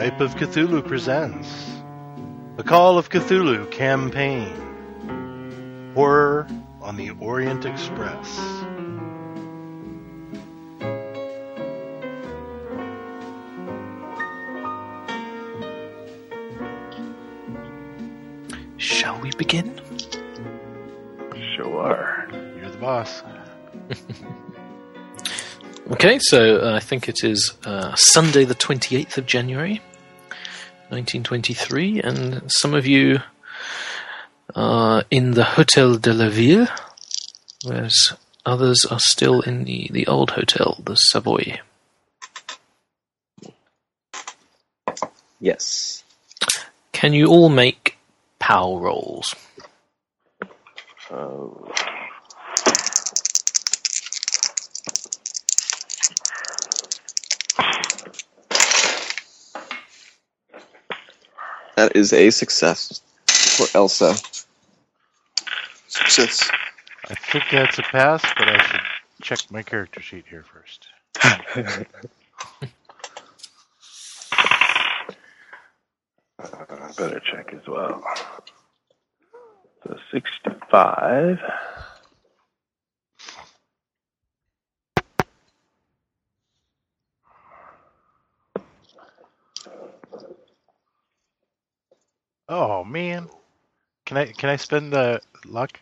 Skype of Cthulhu presents The Call of Cthulhu Campaign Horror on the Orient Express. Shall we begin? Sure. You're the boss. Okay, so uh, I think it is uh, Sunday, the 28th of January, 1923, and some of you are in the Hotel de la Ville, whereas others are still in the, the old hotel, the Savoy. Yes. Can you all make POW rolls? Uh, That is a success for Elsa. Success. I think that's a pass, but I should check my character sheet here first. Uh, I better check as well. So 65. Oh man, can I can I spend the luck?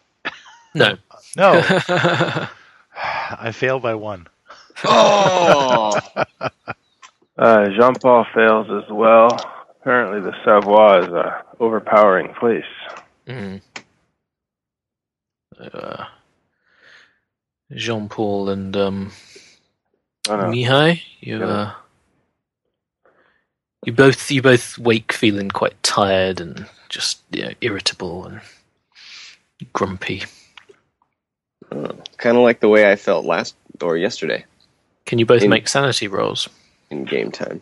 No. No, I fail by one. Oh! Uh, Jean Paul fails as well. Apparently, the Savoie is a overpowering place. Mm. Uh, Jean Paul and um, Mihai, you Yeah. uh, you both you both wake feeling quite tired and just you know, irritable and grumpy. kind of like the way I felt last or yesterday Can you both In- make sanity rolls? in game time.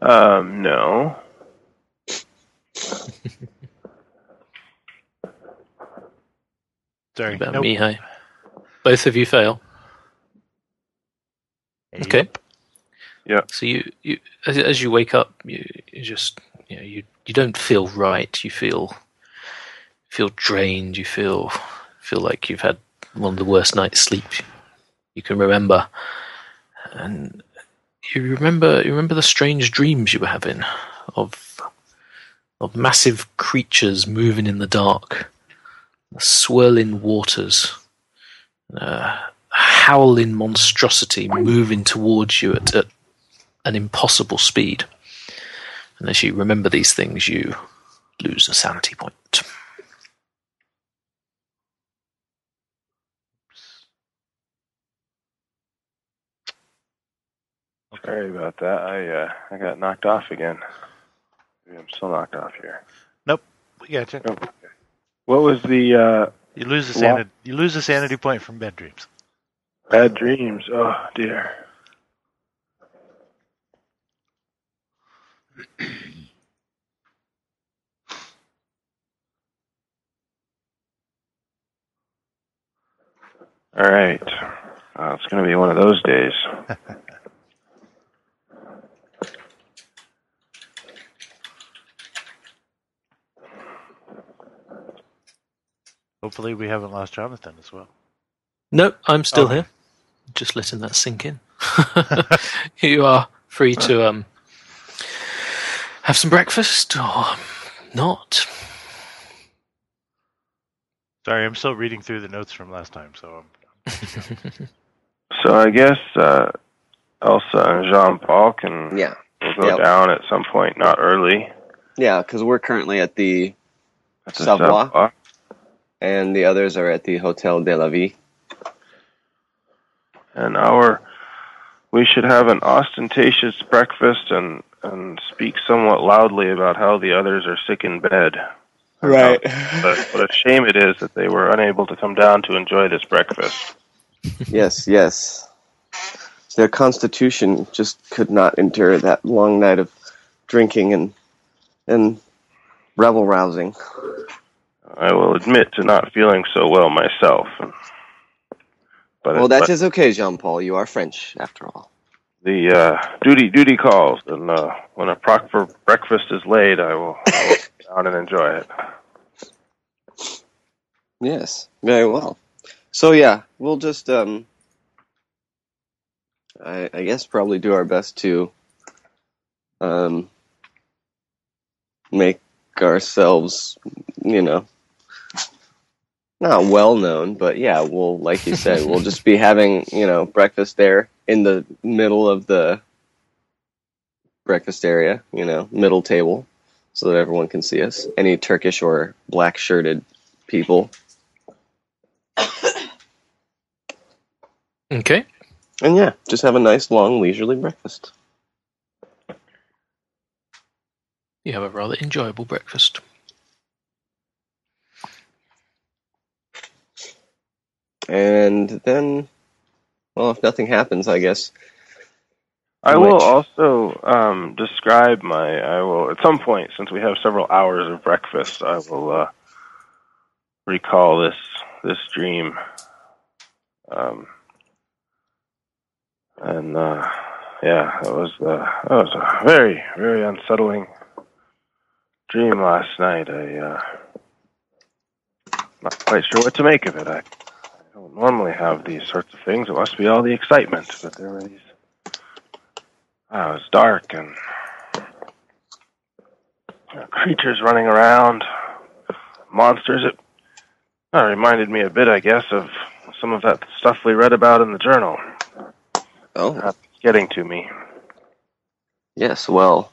Um, no. Sorry. About nope. Mihai. Both of you fail. Okay. So you, you as, as you wake up, you, you just you know you you don't feel right. You feel feel drained. You feel feel like you've had one of the worst nights sleep you can remember, and you remember you remember the strange dreams you were having of of massive creatures moving in the dark, swirling waters, uh, howling monstrosity moving towards you at, at an impossible speed. And as you remember these things, you lose a sanity point. Sorry about that. I uh, I got knocked off again. Maybe I'm still knocked off here. We gotcha. Oh, okay. What was the uh, You lose a What? sanity. You lose a sanity point from bad dreams. bad dreams? Oh dear. All right. Uh, it's going to be one of those days. Hopefully, we haven't lost Jonathan as well. Nope, I'm still Okay. here. Just letting that sink in. you are free to um, have some breakfast or not. Sorry, I'm still reading through the notes from last time, so I'm, So I guess uh, Elsa and Jean Paul can Yeah. we'll go Yep. down at some point, not early. Yeah, because we're currently at the At the Savoie. Savoie. and the others are at the Hotel de la Ville. And our we should have an ostentatious breakfast and and speak somewhat loudly about how the others are sick in bed. Right. But what a shame it is that they were unable to come down to enjoy this breakfast. yes, yes. Their constitution just could not endure that long night of drinking and and rebel rousing. I will admit to not feeling so well myself. But Well, that but is okay, Jean Paul. You are French, after all. The uh, duty duty calls, and uh, when a proper breakfast is laid, I will, I will sit down and enjoy it. Yes, very well. So yeah, we'll just um, I, I guess probably do our best to um make ourselves, you know, not well known, but yeah, we'll like you said, we'll just be having you know breakfast there in the middle of the breakfast area, you know, middle table, so that everyone can see us. Any Turkish or black shirted people. Okay. And yeah, just have a nice long leisurely breakfast. You have a rather enjoyable breakfast. And then, well, if nothing happens, I guess. I will Which- also um, describe my. I will at some point, since we have several hours of breakfast, I will uh, recall this this dream. Um, and uh, yeah, it was uh, it was a very very unsettling dream last night. I uh, not quite sure what to make of it. I, I don't normally have these sorts of things. It must be all the excitement, but there were these. Oh, it was dark and you know, creatures running around, monsters. It uh, reminded me a bit, I guess, of some of that stuff we read about in the journal. Oh, Uh, it's getting to me. yes. Well,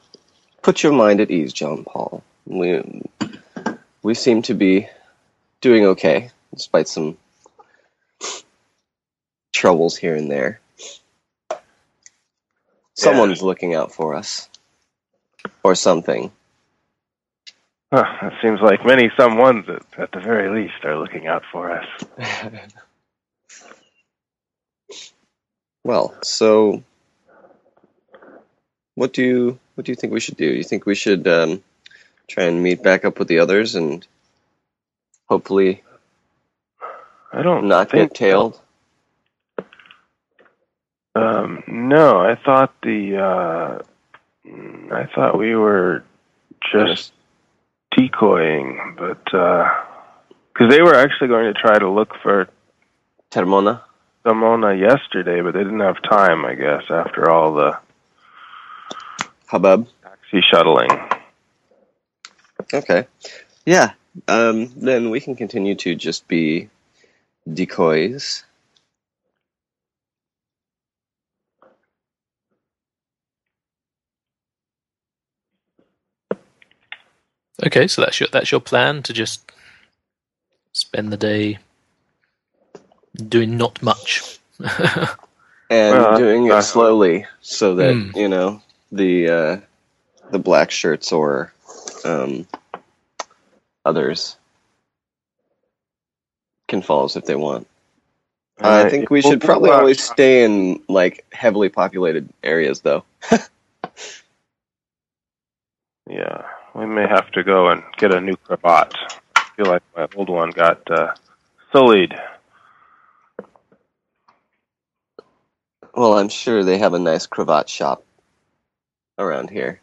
put your mind at ease, Jean Paul. We we seem to be doing okay, despite some troubles here and there. Someone's looking out for us, or something. Huh, it seems like many someones, at, at the very least, are looking out for us. Well, so what do you what do you think we should do? You think we should um, try and meet back up with the others and hopefully I don't not think get tailed? Um, no, I thought the uh, I thought we were just decoying, but because they were actually going to try to look for Termona. Simona yesterday, but they didn't have time, I guess, after all the Hubbub. taxi shuttling. Okay. Yeah. Um, then we can continue to just be decoys. Okay, so that's your that's your plan to just spend the day doing not much. and Well, doing it uh, slowly so that Hmm. you know the uh, the black shirts or um, others can follow us if they want. I think we should probably uh, always stay in like heavily populated areas, though. Yeah, we may have to go and get a new cravat. I feel like my old one got uh, sullied. Well, I'm sure they have a nice cravat shop around here.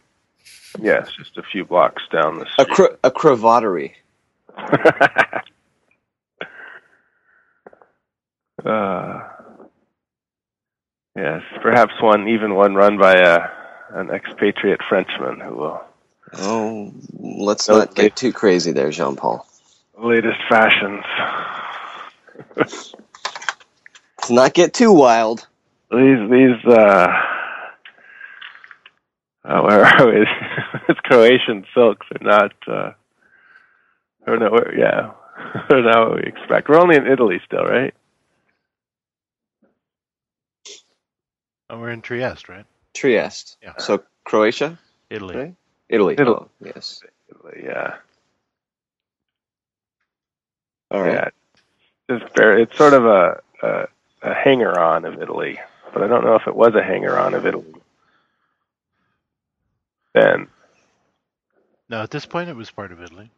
Yes, just a few blocks down the A street. cra- a cravatery. uh, yes, perhaps one, even one run by a an expatriate Frenchman who will Oh, let's No, not they- get too crazy there, Jean Paul. latest fashions. Let's not get too wild. these these uh, uh where are we? it's Croatian silks are not uh or no we're- yeah. They're not what we expect. We're only in Italy still, right? Oh, we're in Trieste, right? Trieste. Yeah. So Croatia, Italy. Right. Italy. Italy. Oh, yes. Italy, yeah. All right. Yeah. It's very, it's sort of a, a a hanger on of Italy, but I don't know if it was a hanger on of Italy. Then No, at this point it was part of Italy.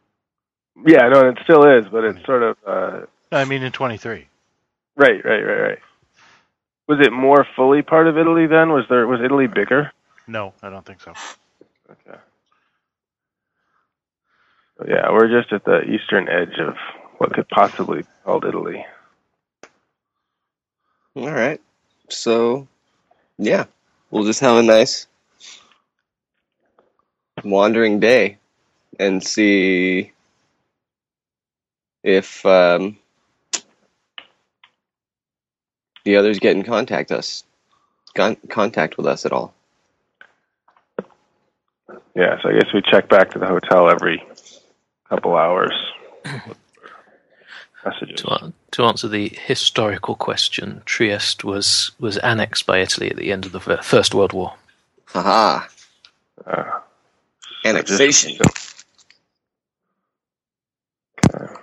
yeah, no, it still is, but it's sort of uh I mean in 23. right, right, right, right. Was it more fully part of Italy then? Was there was Italy bigger? No, I don't think so. Okay. Yeah, we're just at the eastern edge of what could possibly be called Italy. All right. So, yeah, we'll just have a nice wandering day and see if um, the others get in contact us, con- contact with us at all. Yeah, so I guess we check back to the hotel every couple hours. Messages. To, to answer the historical question, Trieste was, was annexed by Italy at the end of the First World War. Haha, Uh, annexation. okay.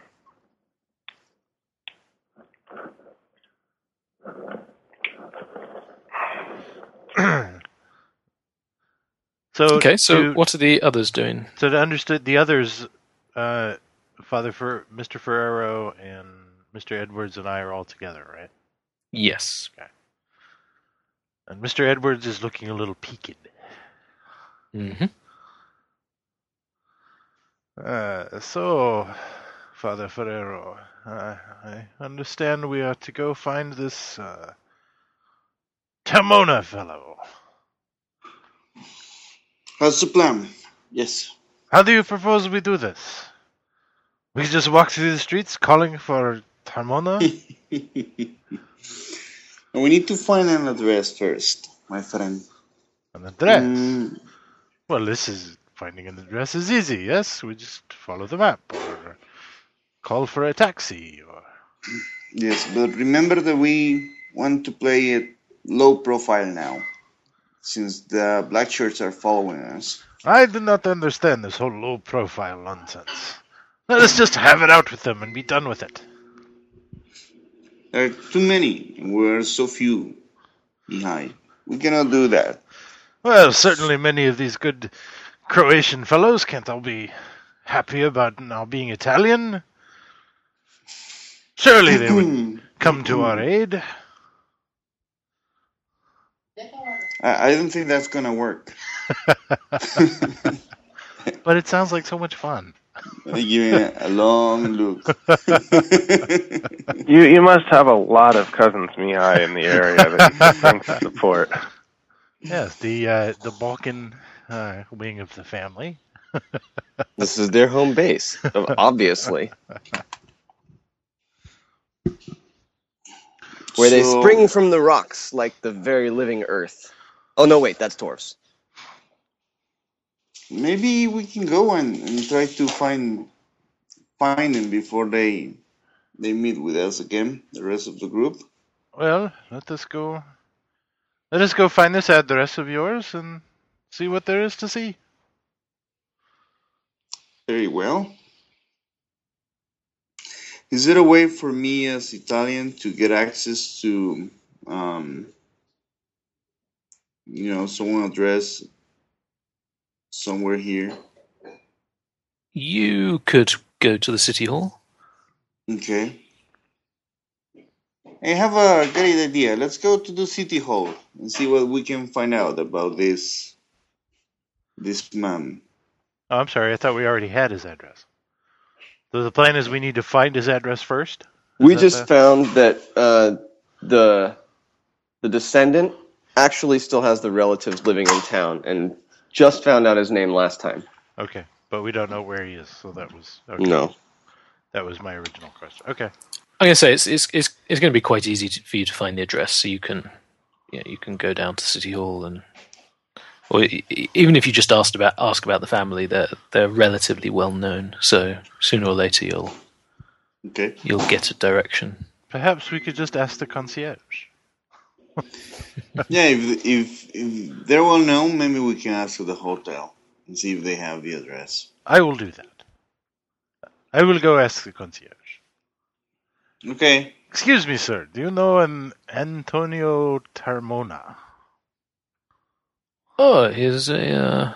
So Okay, so to, what are the others doing? so to understood the others, uh, Father Fer- Mr. Ferrero and Mr. Edwards and I are all together, right? Yes. And Mr. Edwards is looking a little peaked. hmm Uh, so, Father Ferrero, uh, I understand we are to go find this uh, Tamona fellow. That's the plan. Yes. How do you propose we do this? We just walk through the streets calling for Tamona? And we need to find an address first, my friend. An address? Mm, Well, this is finding an address is easy. Yes, we just follow the map or call for a taxi. Or yes, but remember that we want to play it low profile now, since the black shirts are following us. I do not understand this whole low-profile nonsense. Let us just have it out with them and be done with it. There are too many, and we're so few behind. We cannot do that. Well, certainly many of these good Croatian fellows can't all be happy about now being Italian. Surely they would come to our aid. I, I don't think that's gonna work. But it sounds like so much fun. They give me a, a long look. You you must have a lot of cousins Mihai in the area that you can support. Yes, the uh, the Balkan uh, wing of the family. This is their home base, obviously. Where they spring from the rocks like the very living earth. Oh no, wait, that's dwarfs. Maybe we can go and, and try to find find them before they they meet with us again, the rest of the group. Well, let us go. Let us go find this address of yours and see what there is to see. Very well. Is there a way for me as Italian to get access to um you know someone address somewhere here? You could go to the city hall. Okay. I have a great idea. Let's go to the city hall and see what we can find out about this this man. Oh, I'm sorry. I thought we already had his address. So the plan is we need to find his address first. Is We just the- found that uh, the the descendant actually still has the relatives living in town, and just found out his name last time. okay, but we don't know where he is. So that was okay. No, That was my original question. Okay. I'm going to say it's it's it's, it's going to be quite easy to, for you to find the address, so you can yeah you can go down to city hall and or even if you just asked about ask about the family, they're they're relatively well known. So sooner or later you'll Okay. you'll get a direction. Perhaps we could just ask the concierge. Yeah, if if if they're well known, maybe we can ask the hotel and see if they have the address. I will do that. I will go ask the concierge. Okay. Excuse me, sir. Do you know an Antonio Tarmona? Oh, he's a uh,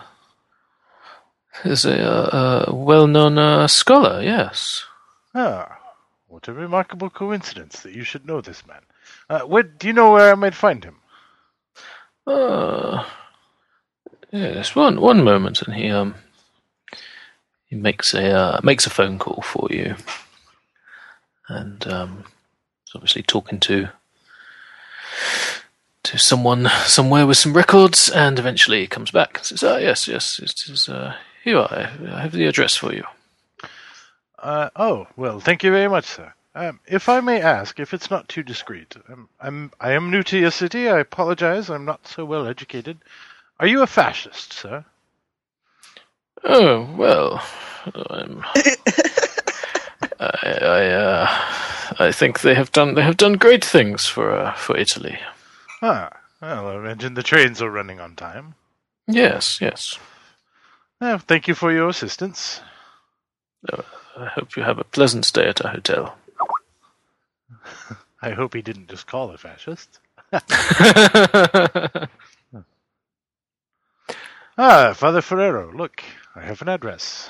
he's a uh, uh, well-known uh, scholar. Yes. Ah, what a remarkable coincidence that you should know this man. Uh, what do you know where I might find him? Uh, yes, one one moment, and he um he makes a uh, makes a phone call for you, and um, he's obviously talking to to someone somewhere with some records, and eventually he comes back and says, "Ah, yes, yes, it is. Uh, here are. I have the address for you." Uh, oh, well, thank you very much, sir. Um, if I may ask, if it's not too discreet, I'm, I'm I am new to your city. I apologize. I'm not so well educated. Are you a fascist, sir? Oh well, I'm. I I, uh, I think they have done they have done great things for uh, for Italy. Ah, well, I imagine the trains are running on time. Yes, yes. Well, thank you for your assistance. Uh, I hope you have a pleasant stay at our hotel. I hope he didn't just call a fascist. ah, Father Ferrero, look, I have an address.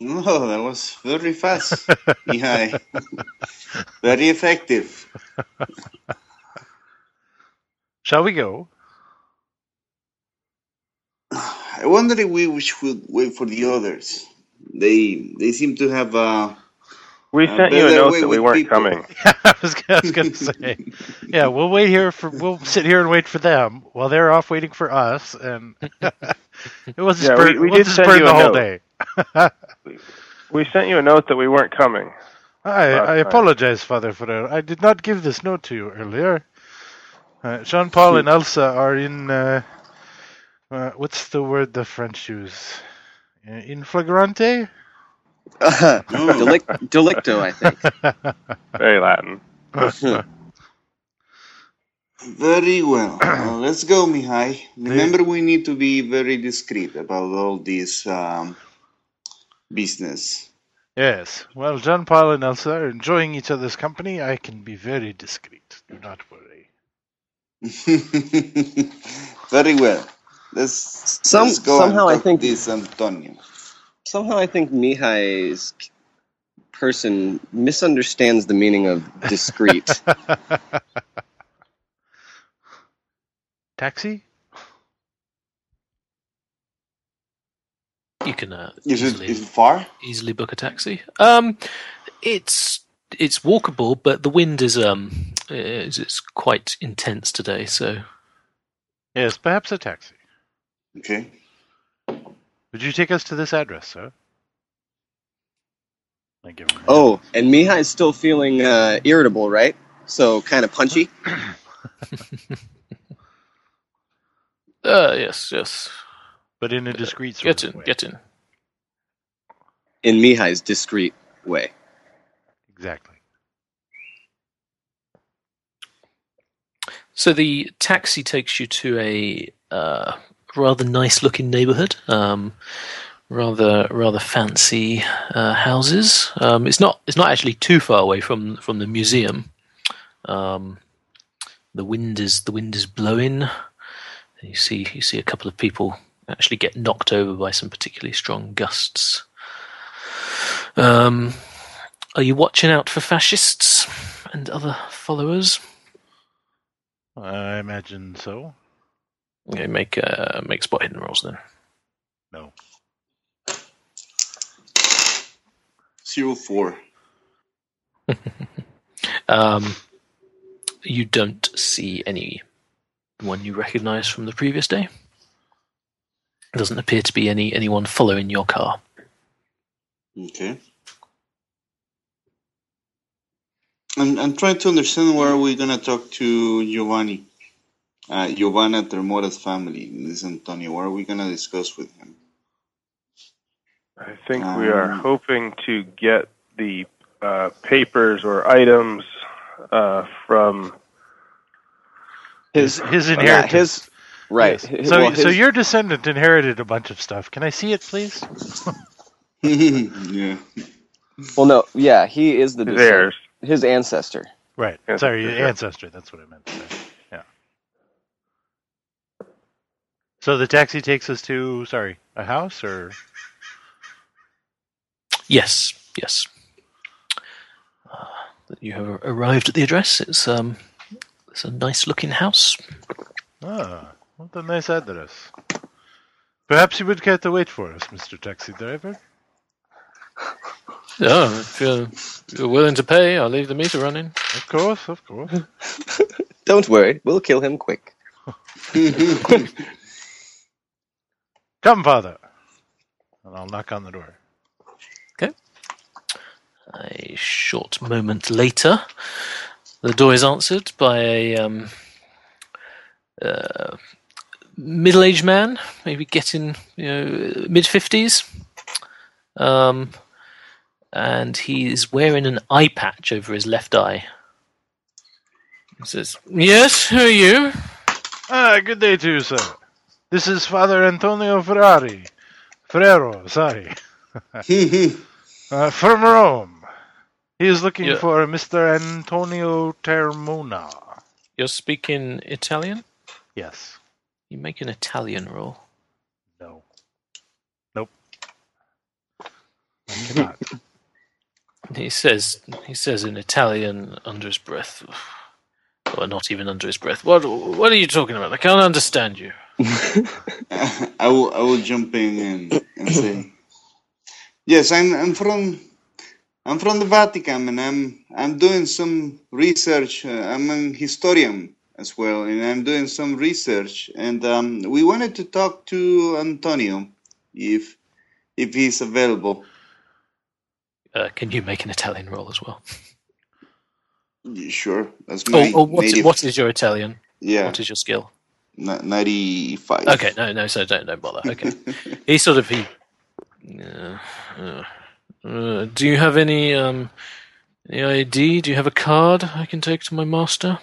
No, that was very fast. yeah, very effective. Shall we go? I wonder if we should wait for the others. They they seem to have uh, We Uh, sent you a note that we weren't people. coming. I was, I was going to say, yeah, we'll wait here for we'll sit here and wait for them while they're off waiting for us, and it was just Yeah, burn, we- we we'll did send you the a whole note. day. We sent you a note that we weren't coming. I, I apologize, Father Ferrer. I did not give this note to you earlier. Uh, Jean Paul and Elsa are in. Uh, uh, what's the word the French use? Uh, in flagrante? Uh, delic- delicto, I think. Very Latin. very well. Well, let's go, Mihai. Remember, we need to be very discreet about all this um, business. yes. Well, Jean Paul and Elsa are enjoying each other's company. I can be very discreet. Do not worry. very well. Let's, Some- let's go somehow I and talk think- this Antonio. Somehow I think Mihai's person misunderstands the meaning of discreet. Taxi? You can uh, Is easily is it far? easily book a taxi. Um, it's it's walkable, but the wind is um is it's quite intense today. So Yes, perhaps a taxi. Okay. Would you take us to this address, sir? I give him oh, and Mihai's still feeling uh, irritable, right? So kind of punchy. uh, yes, yes. but in a discreet sort Get of in, way. get in. In Mihai's discreet way. Exactly. So the taxi takes you to a uh, rather nice-looking neighbourhood. Um, rather rather fancy uh, houses. Um, it's not it's not actually too far away from from the museum. Um, the wind is the wind is blowing. You see you see a couple of people actually get knocked over by some particularly strong gusts. Um, are you watching out for fascists and other followers? I imagine so. Okay, make uh, make spot hidden rolls then. No. Zero four. Um, you don't see any one you recognise from the previous day. There doesn't appear to be any anyone following your car. Okay. I'm, I'm trying to understand where we're gonna talk to Giovanni, uh, Giovanna Termora's family. This Antonio. What are we gonna discuss with him? I think we are Um, hoping to get the uh, papers or items uh, from. His his Yeah, inheritance. his right. Yes. So well, so your descendant inherited a bunch of stuff. Can I see it, please? yeah. well, no, yeah, he is the His descend- his ancestor. Right. Ancestor, Sorry, your ancestor. That's what I meant to say. Yeah. So the taxi takes us to sorry a house or Yes, yes. Uh, that you have arrived at the address. It's um, it's a nice looking house. Ah, what a nice address. Perhaps you would care to wait for us, Mr. Taxi Driver? Yeah, if you're, if you're willing to pay, I'll leave the meter running. Of course, of course. Don't worry, we'll kill him quick. Come, Father. And I'll knock on the door. Okay. A short moment later, the door is answered by a um, uh, middle-aged man, maybe getting you know mid fifties, um, and he's wearing an eye patch over his left eye. He says, "Yes, who are you?" Ah, good day to you, sir. This is Father Antonio Ferrari. Ferrero, sorry. uh, from Rome. He is looking Yeah. for Mr. Antonio Termona. You're speaking Italian. Yes. You make an Italian roll. No. Nope. He says he says in Italian under his breath, or not even under his breath. What what are you talking about? I can't understand you. I will I will jump in and, and say, yes, I'm I'm from I'm from the Vatican and I'm I'm doing some research. Uh, I'm an historian as well, and I'm doing some research. And um, we wanted to talk to Antonio if if he's available. Uh, can you make an Italian roll as well? Sure, that's my Oh, oh what, what is your Italian? yeah, What is your skill? Ni- ninety-five. Okay, no, no, so don't don't bother. Okay, he sort of he. Uh, uh, uh, do you have any um any ID? Do you have a card I can take to my master?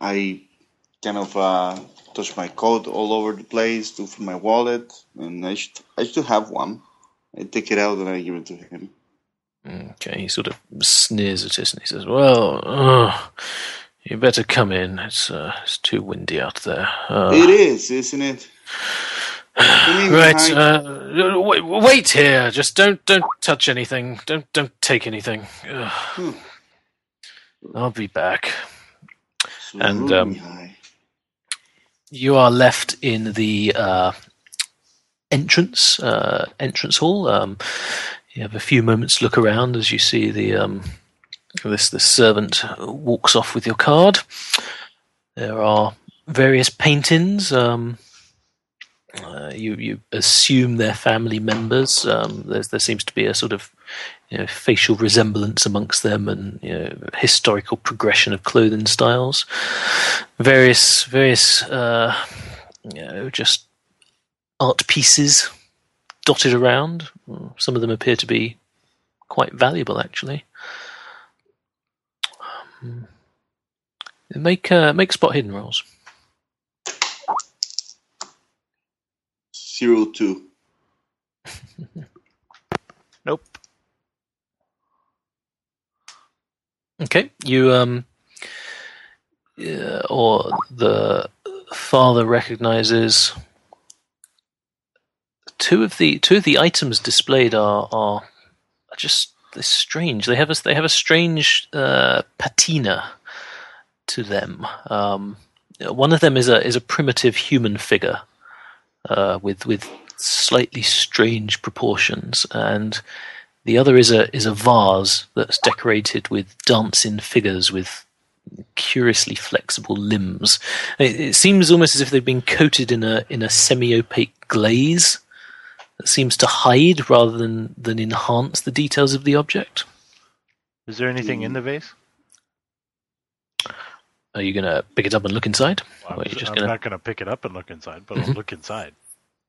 I kind of uh, touch my coat all over the place, look for my wallet, and I should I should have one. I take it out and I give it to him. Okay, he sort of sneers at us and he says, "Well, uh, you better come in. It's uh, it's too windy out there." Uh, it is, isn't it? Right, uh, wait, wait here. Just don't don't touch anything. Don't don't take anything. Hmm. I'll be back. So and, um. You are left in the uh, entrance uh, entrance hall. Um, you have a few moments to look around as you see the um, this the servant walks off with your card. There are various paintings. Um, uh, you you assume they're family members. Um, there seems to be a sort of you know, facial resemblance amongst them, and you know, historical progression of clothing styles. Various various uh, you know, just art pieces dotted around. Some of them appear to be quite valuable, actually. Um, make uh, make spot hidden rolls. zero two. Nope. Okay, you um, yeah, or the father recognizes two of the two of the items displayed are are just they're strange. They have a they have a strange uh, patina to them. Um, one of them is a is a primitive human figure uh, with with slightly strange proportions, and the other is a is a vase that's decorated with dancing figures with curiously flexible limbs. It, it seems almost as if they've been coated in a in a semi-opaque glaze that seems to hide rather than than enhance the details of the object. Is there anything in the vase? Are you going to pick it up and look inside? Well, I'm, just I'm gonna- not going to pick it up and look inside, but I'll Mhm. look inside.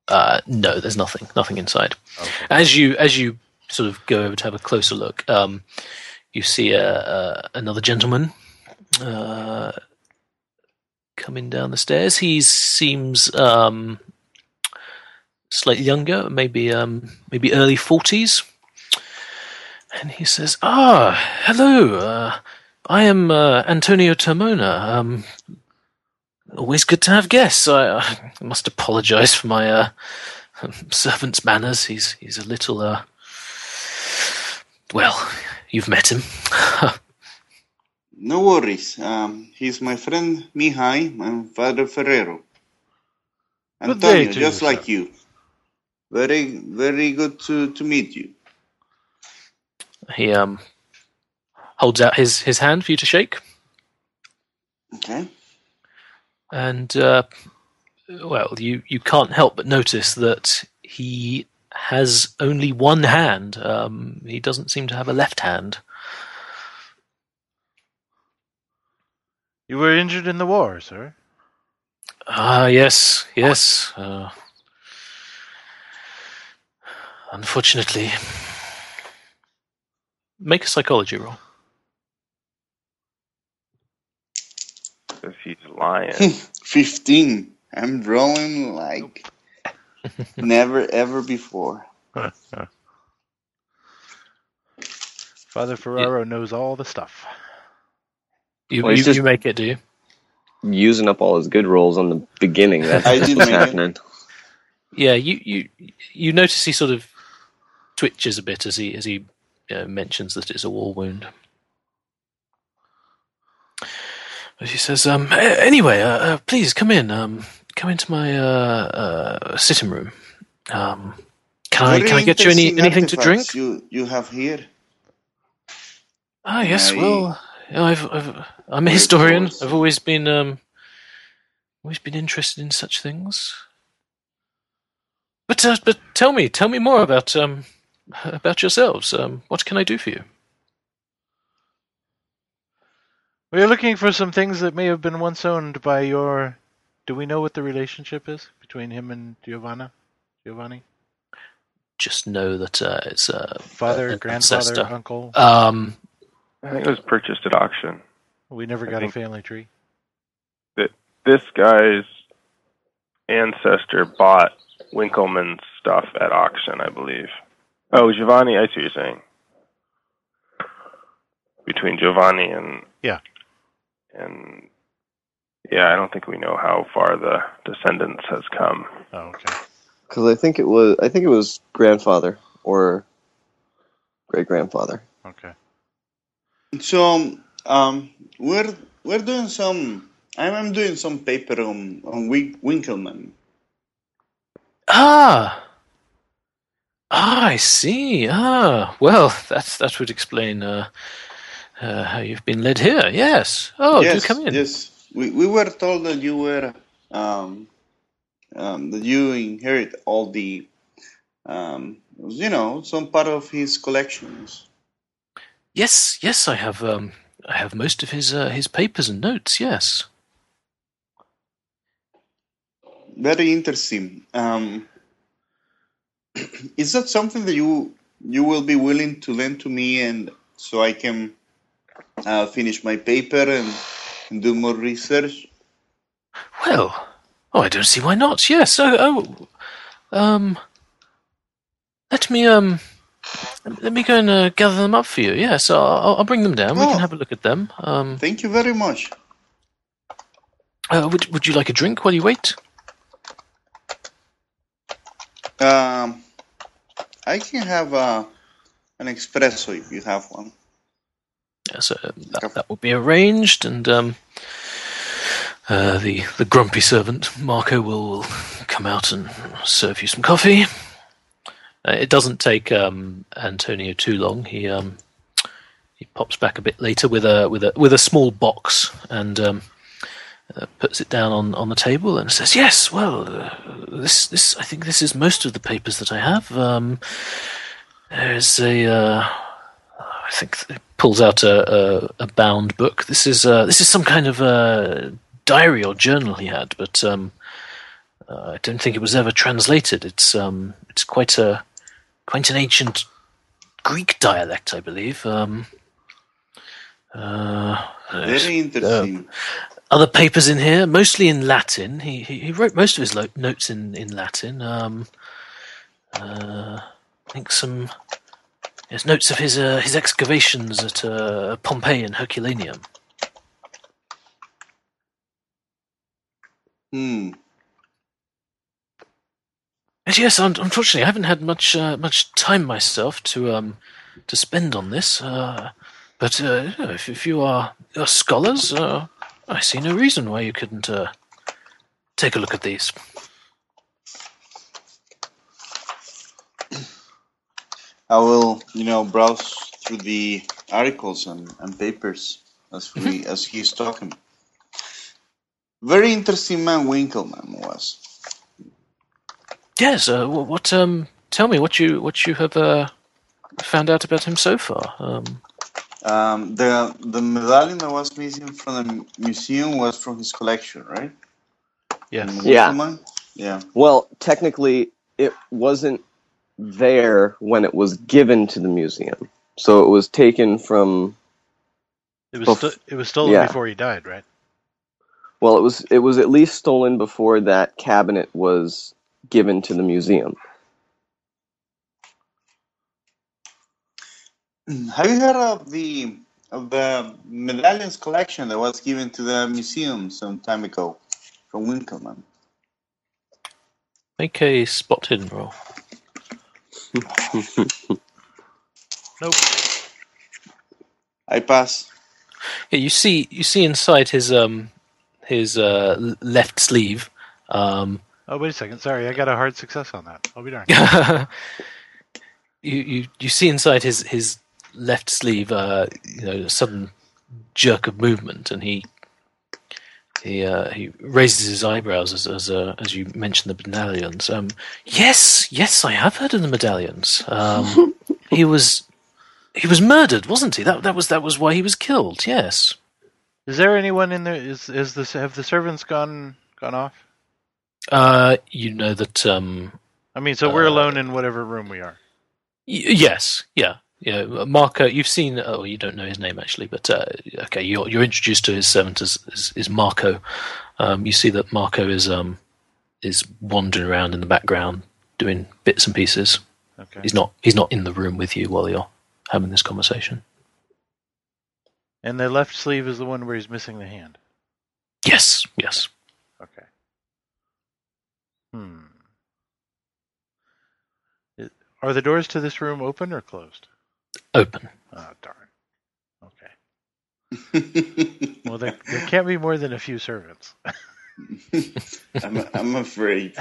Uh, no, there's nothing, nothing inside. Okay. As you as you sort of go over to have a closer look, um, you see a, a, another gentleman uh, coming down the stairs. He seems um, slightly younger, maybe um, maybe early forties, and he says, "Ah, hello. Uh, I am uh, Antonio Termona. Um, always good to have guests. I, I must apologise for my uh, servant's manners. He's he's a little uh, well, you've met him. no worries. Um, he's my friend Mihai and Father Ferrero. Antonio, just like sir. you. Very, very good to, to meet you. He um holds out his, his hand for you to shake. Okay. And uh, well, you, you can't help but notice that he has only one hand. Um, he doesn't seem to have a left hand. You were injured in the war, sir? Ah, uh, yes, yes. Uh, unfortunately. Make a psychology roll. If he's lying. 15. I'm rolling like never ever before. Father Ferraro yeah. knows all the stuff. You, well, you, you, make it, do you? Using up all his good rolls on the beginning. That's I did what's happening. It. Yeah, you, you you notice he sort of twitches a bit as he as he uh, mentions that it's a war wound. But he says, um, anyway, uh, uh, please come in. Um, come into my uh, uh, sitting room. Um, can Very I can I get you any anything to drink? You you have here. Ah yes, I, well, I've, I've I'm a historian. I've always been um, always been interested in such things. But uh, but tell me, tell me more about um about yourselves. Um, what can I do for you? We're looking for some things that may have been once owned by your do we know what the relationship is between him and Giovanna? Giovanni? Just know that uh, it's uh, father, a, grandfather, ancestor. uncle. Um, I think it was purchased at auction. We never got a family tree. That this guy's ancestor bought Winckelmann's stuff at auction, I believe. Oh, Giovanni, I see what you're saying. Between Giovanni and yeah, and yeah, I don't think we know how far the descendants has come. Oh, okay. Because I think it was, I think it was grandfather or great grandfather. Okay. So, um, we're we're doing some. I'm, I'm doing some paper on on Winckelmann. Ah. Ah, I see. Ah, well, that's that would explain uh, uh, how you've been led here. Yes. Oh, yes, do come in. Yes we, we were told that you were um, um, that you inherit all the um, you know some part of his collections. Yes, yes, I have. Um, I have most of his uh, his papers and notes. Yes. Very interesting. Um, is that something that you you will be willing to lend to me, and so I can uh, finish my paper and and do more research? Well, oh, I don't see why not. Yes. Oh, oh um, let me um, let me go and uh, gather them up for you. Yes, I'll, I'll bring them down. Oh. We can oh. have a look at them. Um, thank you very much. Uh, would Would you like a drink while you wait? Um, I can have uh, an espresso if you have one. Yeah, so that, that will be arranged, and um, uh, the the grumpy servant Marco will, will, come out and serve you some coffee. Uh, it doesn't take um, Antonio too long. He um, he pops back a bit later with a with a with a small box and um, uh, puts it down on, on the table and says, "Yes, well, uh, this this I think this is most of the papers that I have. Um, there's a uh, I think pulls out a, a, a, bound book. This is uh, this is some kind of a diary or journal he had, but um, uh, I don't think it was ever translated. It's um, it's quite a quite an ancient Greek dialect, I believe. Um, uh, Very interesting. other papers in here, mostly in Latin. He he, he wrote most of his lo- notes in in Latin. Um, uh, I think some there's notes of his uh, his excavations at uh, Pompeii and Herculaneum. Hmm. And yes, unfortunately, I haven't had much uh, much time myself to um to spend on this. Uh, but uh, if, if you are, scholars, uh, I see no reason why you couldn't uh, take a look at these. I will, you know, browse through the articles and, and papers as we as he's talking. Very interesting man Winckelmann was. Yes. Uh, what? Um. Tell me what you what you have uh, found out about him so far. Um. Um, the the medallion that was missing from the museum was from his collection, right? Yes. Yeah. Yeah. Well, technically, it wasn't there when it was given to the museum. So it was taken from. It was Bef- sto- it was stolen yeah. before he died, right? Well, it was it was at least stolen before that cabinet was given to the museum. Have you heard of the of the medallions collection that was given to the museum some time ago from Winckelmann? Make a spot hidden roll. Nope. I pass. Yeah, you see you see inside his um his uh, left sleeve. Um, Oh, wait a second. Sorry, I got a hard success on that. I'll be darned. you, you you see inside his his left sleeve, uh, you know, a sudden jerk of movement, and he he uh, he raises his eyebrows as as uh, as you mention the medallions. Um, yes, yes, I have heard of the medallions. Um, he was he was murdered, wasn't he? That that was that was why he was killed. Yes. Is there anyone in there? Is is this have the servants gone gone off? Uh, you know that um, I mean, so we're Uh, alone in whatever room we are. Y- yes, yeah, yeah. Marco, you've seen. Oh, you don't know his name actually, but uh, okay, you're you're introduced to his servant as as Marco. Um, you see that Marco is um is wandering around in the background doing bits and pieces. Okay. He's not he's not in the room with you while you're having this conversation. And the left sleeve is the one where he's missing the hand. Yes, yes. Okay. Hmm. Are the doors to this room open or closed? Open. Oh, darn. Okay. Well, there, there can't be more than a few servants. I'm, I'm afraid.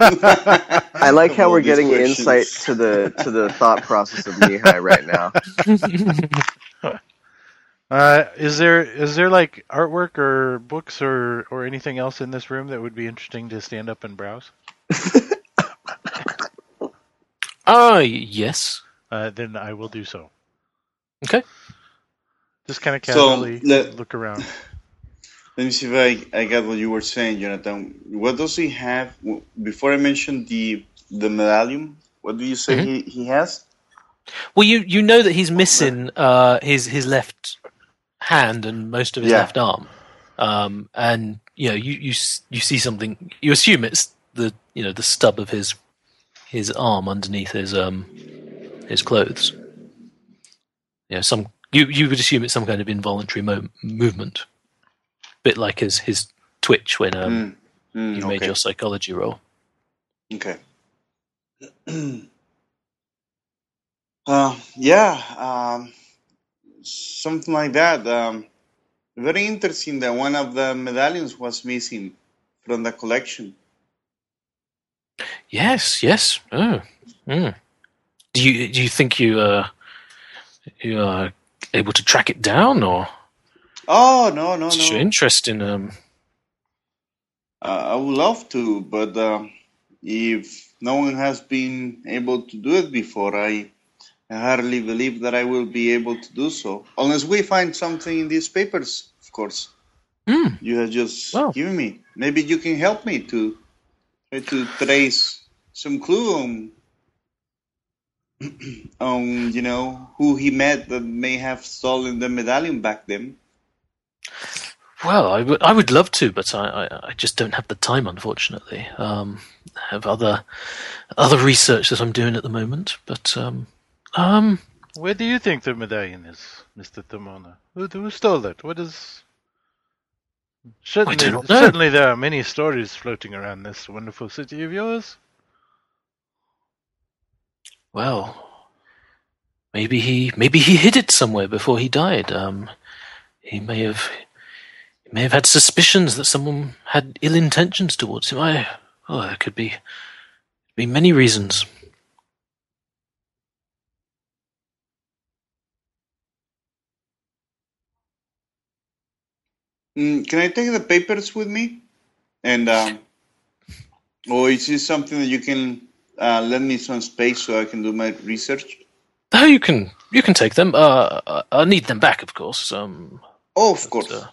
I like how we're getting questions. insight to the to the thought process of Mihai right now. Uh, is there is there like artwork or books or or anything else in this room that would be interesting to stand up and browse? Ah, yes. Uh, then I will do so. Okay. Just kind of So, casually let- look around. Let me see if I, I got what you were saying, Jonathan. What does he have? Before I mentioned the the medallion, what do you say Mhm. he, he has? Well, you you know that he's missing uh, his his left hand and most of his Yeah. left arm, um, and you know you you you see something. You assume it's the you know the stub of his his arm underneath his um his clothes. You know, some you you would assume it's some kind of involuntary mo- movement, bit like his his twitch when um, Mm, mm, you made okay. your psychology roll. Okay. uh, yeah, um, something like that. Um, very interesting that one of the medallions was missing from the collection. Yes, yes. Oh, mm. Do you do you think you uh you are able to track it down, or Oh no, no, it's no! interesting? Um, Uh, I would love to, but uh, if no one has been able to do it before, I, hardly believe that I will be able to do so, unless we find something in these papers, of course. hmm, You have just given me. Maybe you can help me to try to trace some clue on, on you know, who he met that may have stolen the medallion back then. well, I would I would love to, but I, I, I just don't have the time, unfortunately. Um, I have other other research that I'm doing at the moment, but um, um, Where do you think the medallion is, Mister Timona? Who, who stole it? What is? Certainly, do not know. certainly there are many stories floating around this wonderful city of yours. Well, maybe he maybe he hid it somewhere before he died. Um, he may have he may have had suspicions that someone had ill intentions towards him. I oh, there could be be many reasons. Mm, can I take the papers with me? And um, or is this something that you can uh, lend me some space so I can do my research? Oh, you can you can take them. Uh, I need them back, of course. Um, oh, of course. Uh,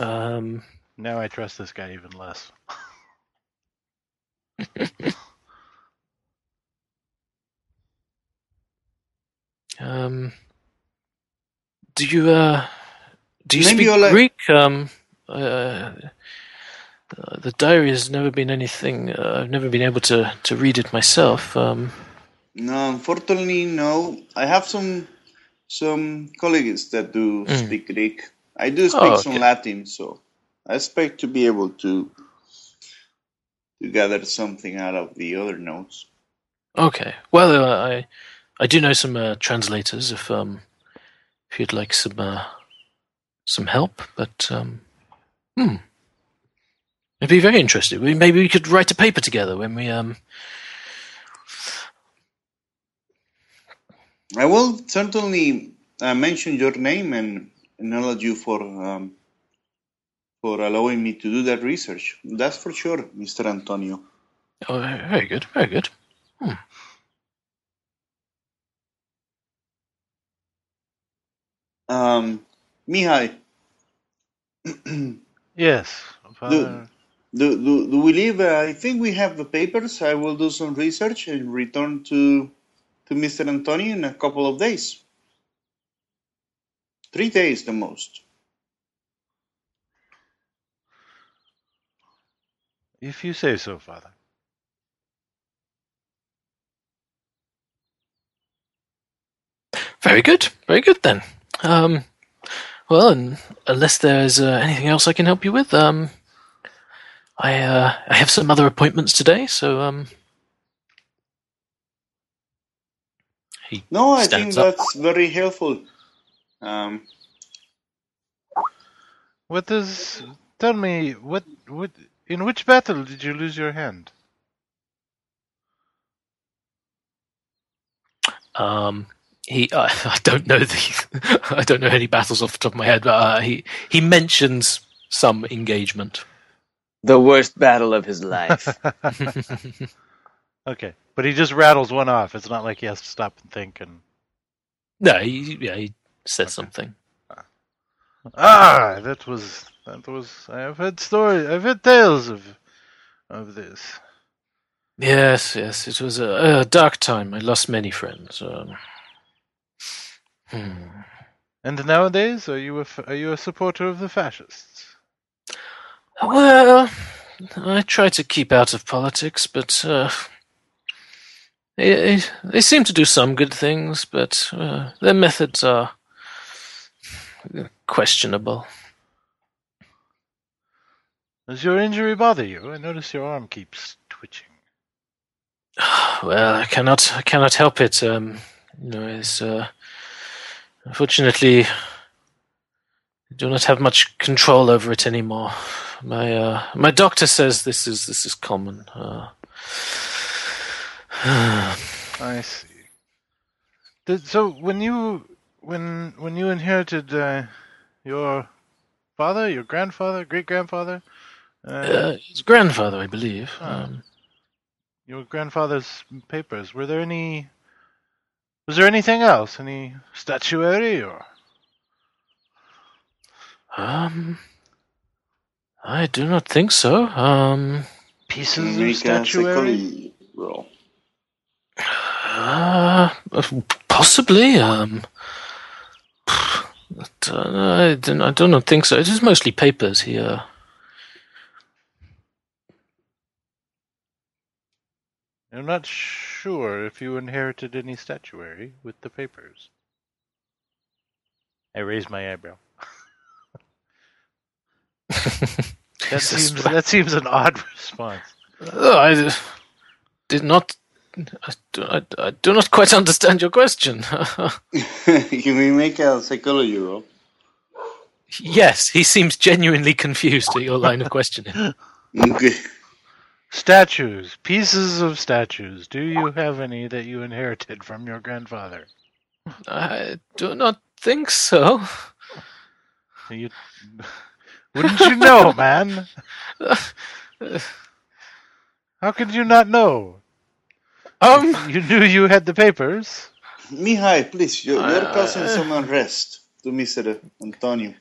um, now I trust this guy even less. um, do you uh, do you Maybe speak I'll, uh, Greek? Um, uh, uh, the diary has never been anything. Uh, I've never been able to to read it myself. Um, No, unfortunately, no. I have some some colleagues that do Mm. speak Greek. I do speak Oh, some. Latin, so I expect to be able to to gather something out of the other notes. okay. Well, uh, I I do know some uh, translators. If um if you'd like some uh, some help, but um, hmm. I'd be very interested. We, maybe we could write a paper together when we um. I will certainly uh, mention your name and acknowledge you for um, for allowing me to do that research. That's for sure, Mr. Antonio. Oh, very good, very good. Um, Mihai, Yes, Father. Do, do, do we leave? Uh, I think we have the papers. I will do some research and return to to Mr. Antonio in a couple of days. Three days, the most. If you say so, Father. Very good, very good then. Um, well, and unless there's uh, anything else I can help you with, um, I uh, I have some other appointments today, so um. He No, I think up. that's very helpful. Um, What does tell me what what in which battle did you lose your hand? Um, he, uh, I don't know the, I don't know any battles off the top of my head, but uh, he he mentions some engagement. The worst battle of his life. okay, but he just rattles one off. It's not like he has to stop and think and no, he, yeah, he said something. ah, that was that was. I've heard stories. I've heard tales of of this. Yes, yes, it was a, a dark time. I lost many friends. Um, hmm. And nowadays, are you a f- are you a supporter of the fascists? Well, I try to keep out of politics, but uh, they, they seem to do some good things, but uh, their methods are questionable. Does your injury bother you? I notice your arm keeps twitching. Well, I cannot, I cannot help it. Um, you know, it's uh, unfortunately, I do not have much control over it anymore. My uh, my doctor says this is this is common. Uh, I see. Did, so when you when when you inherited uh, your father, your grandfather, great grandfather, uh, uh, his grandfather, I believe. Oh. Um, your grandfather's papers, were there any? Was there anything else? Any statuary or? Um, I do not think so. Um, Pieces of make a statuary? roll. uh, possibly. Um, but, uh, I, do, I do not think so. It is mostly papers here. I'm not sure if you inherited any statuary with the papers. I raise my eyebrow. That Jesus, seems that seems an odd response. Uh, I did not I, I, I do not quite understand your question. you we make a psychology roll? yes, he seems genuinely confused at your line of questioning. Okay. Statues, pieces of statues. Do you have any that you inherited from your grandfather? I do not think so. You, wouldn't you know, man? How could you not know? Um, You knew you had the papers. Mihai, please, you're, you're Uh, causing some unrest to Mr. Antonio.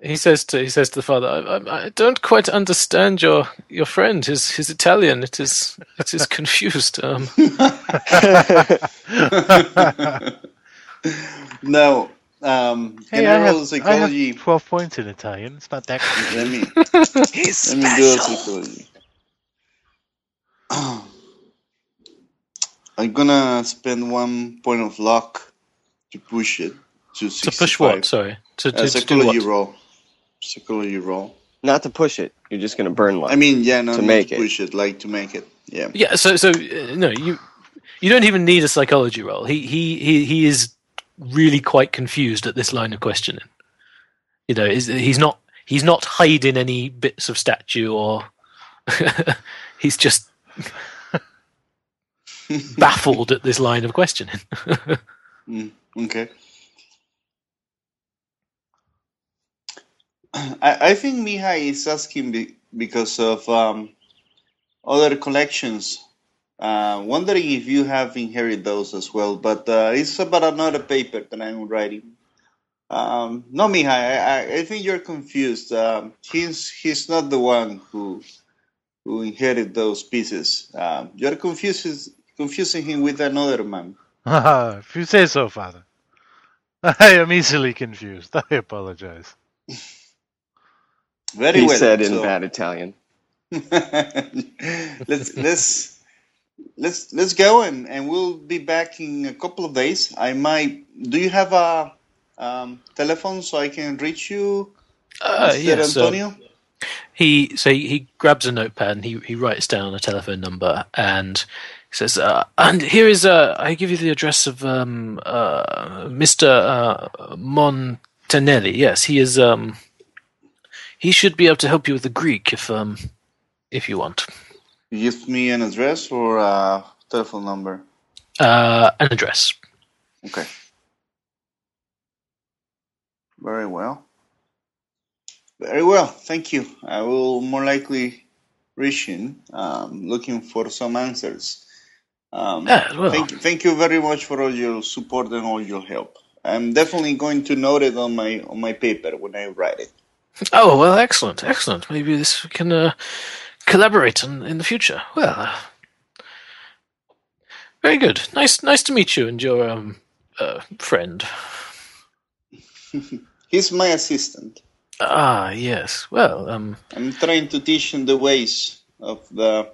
he says to he says to the father, I, I, I don't quite understand your your friend. His his Italian. It is it is confused. Um, No, um, Hey, I I have, I have 12 points in Italian. It's not that good. Let me He's let me do a psychology. I'm gonna spend one point of luck to push it to to push what? Sorry, to, to, Uh, to do psychology what? roll. Psychology roll. Not to push it. You're just gonna burn luck. I mean, yeah, no, To not make to it. push it, like to make it. Yeah. Yeah. So so uh, no, you you don't even need a psychology roll. He he he he is really quite confused at this line of questioning. You know, is he's not he's not hiding any bits of statue or he's just baffled at this line of questioning. Mm, okay. I, I think Mihai is asking be, because of um, other collections. Uh, wondering if you have inherited those as well, but uh, it's about another paper that I'm writing. Um, no, Mihai, I, I, I think you're confused. Um, he's he's not the one who who inherited those pieces. Um, you're confusing confusing him with another man. if you say so, father. I am easily confused. I apologize. Very he well. said in so- bad Italian. let's let's let's let's go and, and we'll be back in a couple of days. I might. Do you have a um, telephone so I can reach you, Uh, Mr. yeah, so Antonio? he so he, grabs a notepad and he, he writes down a telephone number and says, uh, "And here is uh, I give you the address of um, uh, Mister uh, Montanelli. Yes, he is. Um, he should be able to help you with the Greek if um, if you want Give me an address or a telephone number. uh, an address." Okay. Very well. Very well. Thank you. I will more likely reach him, um, looking for some answers. Um, Yeah, well, Thank, thank you very much for all your support and all your help. I'm definitely going to note it on my on my paper when I write it. oh well, excellent, excellent. Maybe this we can uh, collaborate in, in the future. Well, uh, very good. Nice, nice to meet you and your um, uh, friend. He's my assistant. Ah, yes. Well, um, I'm trying to teach him the ways of the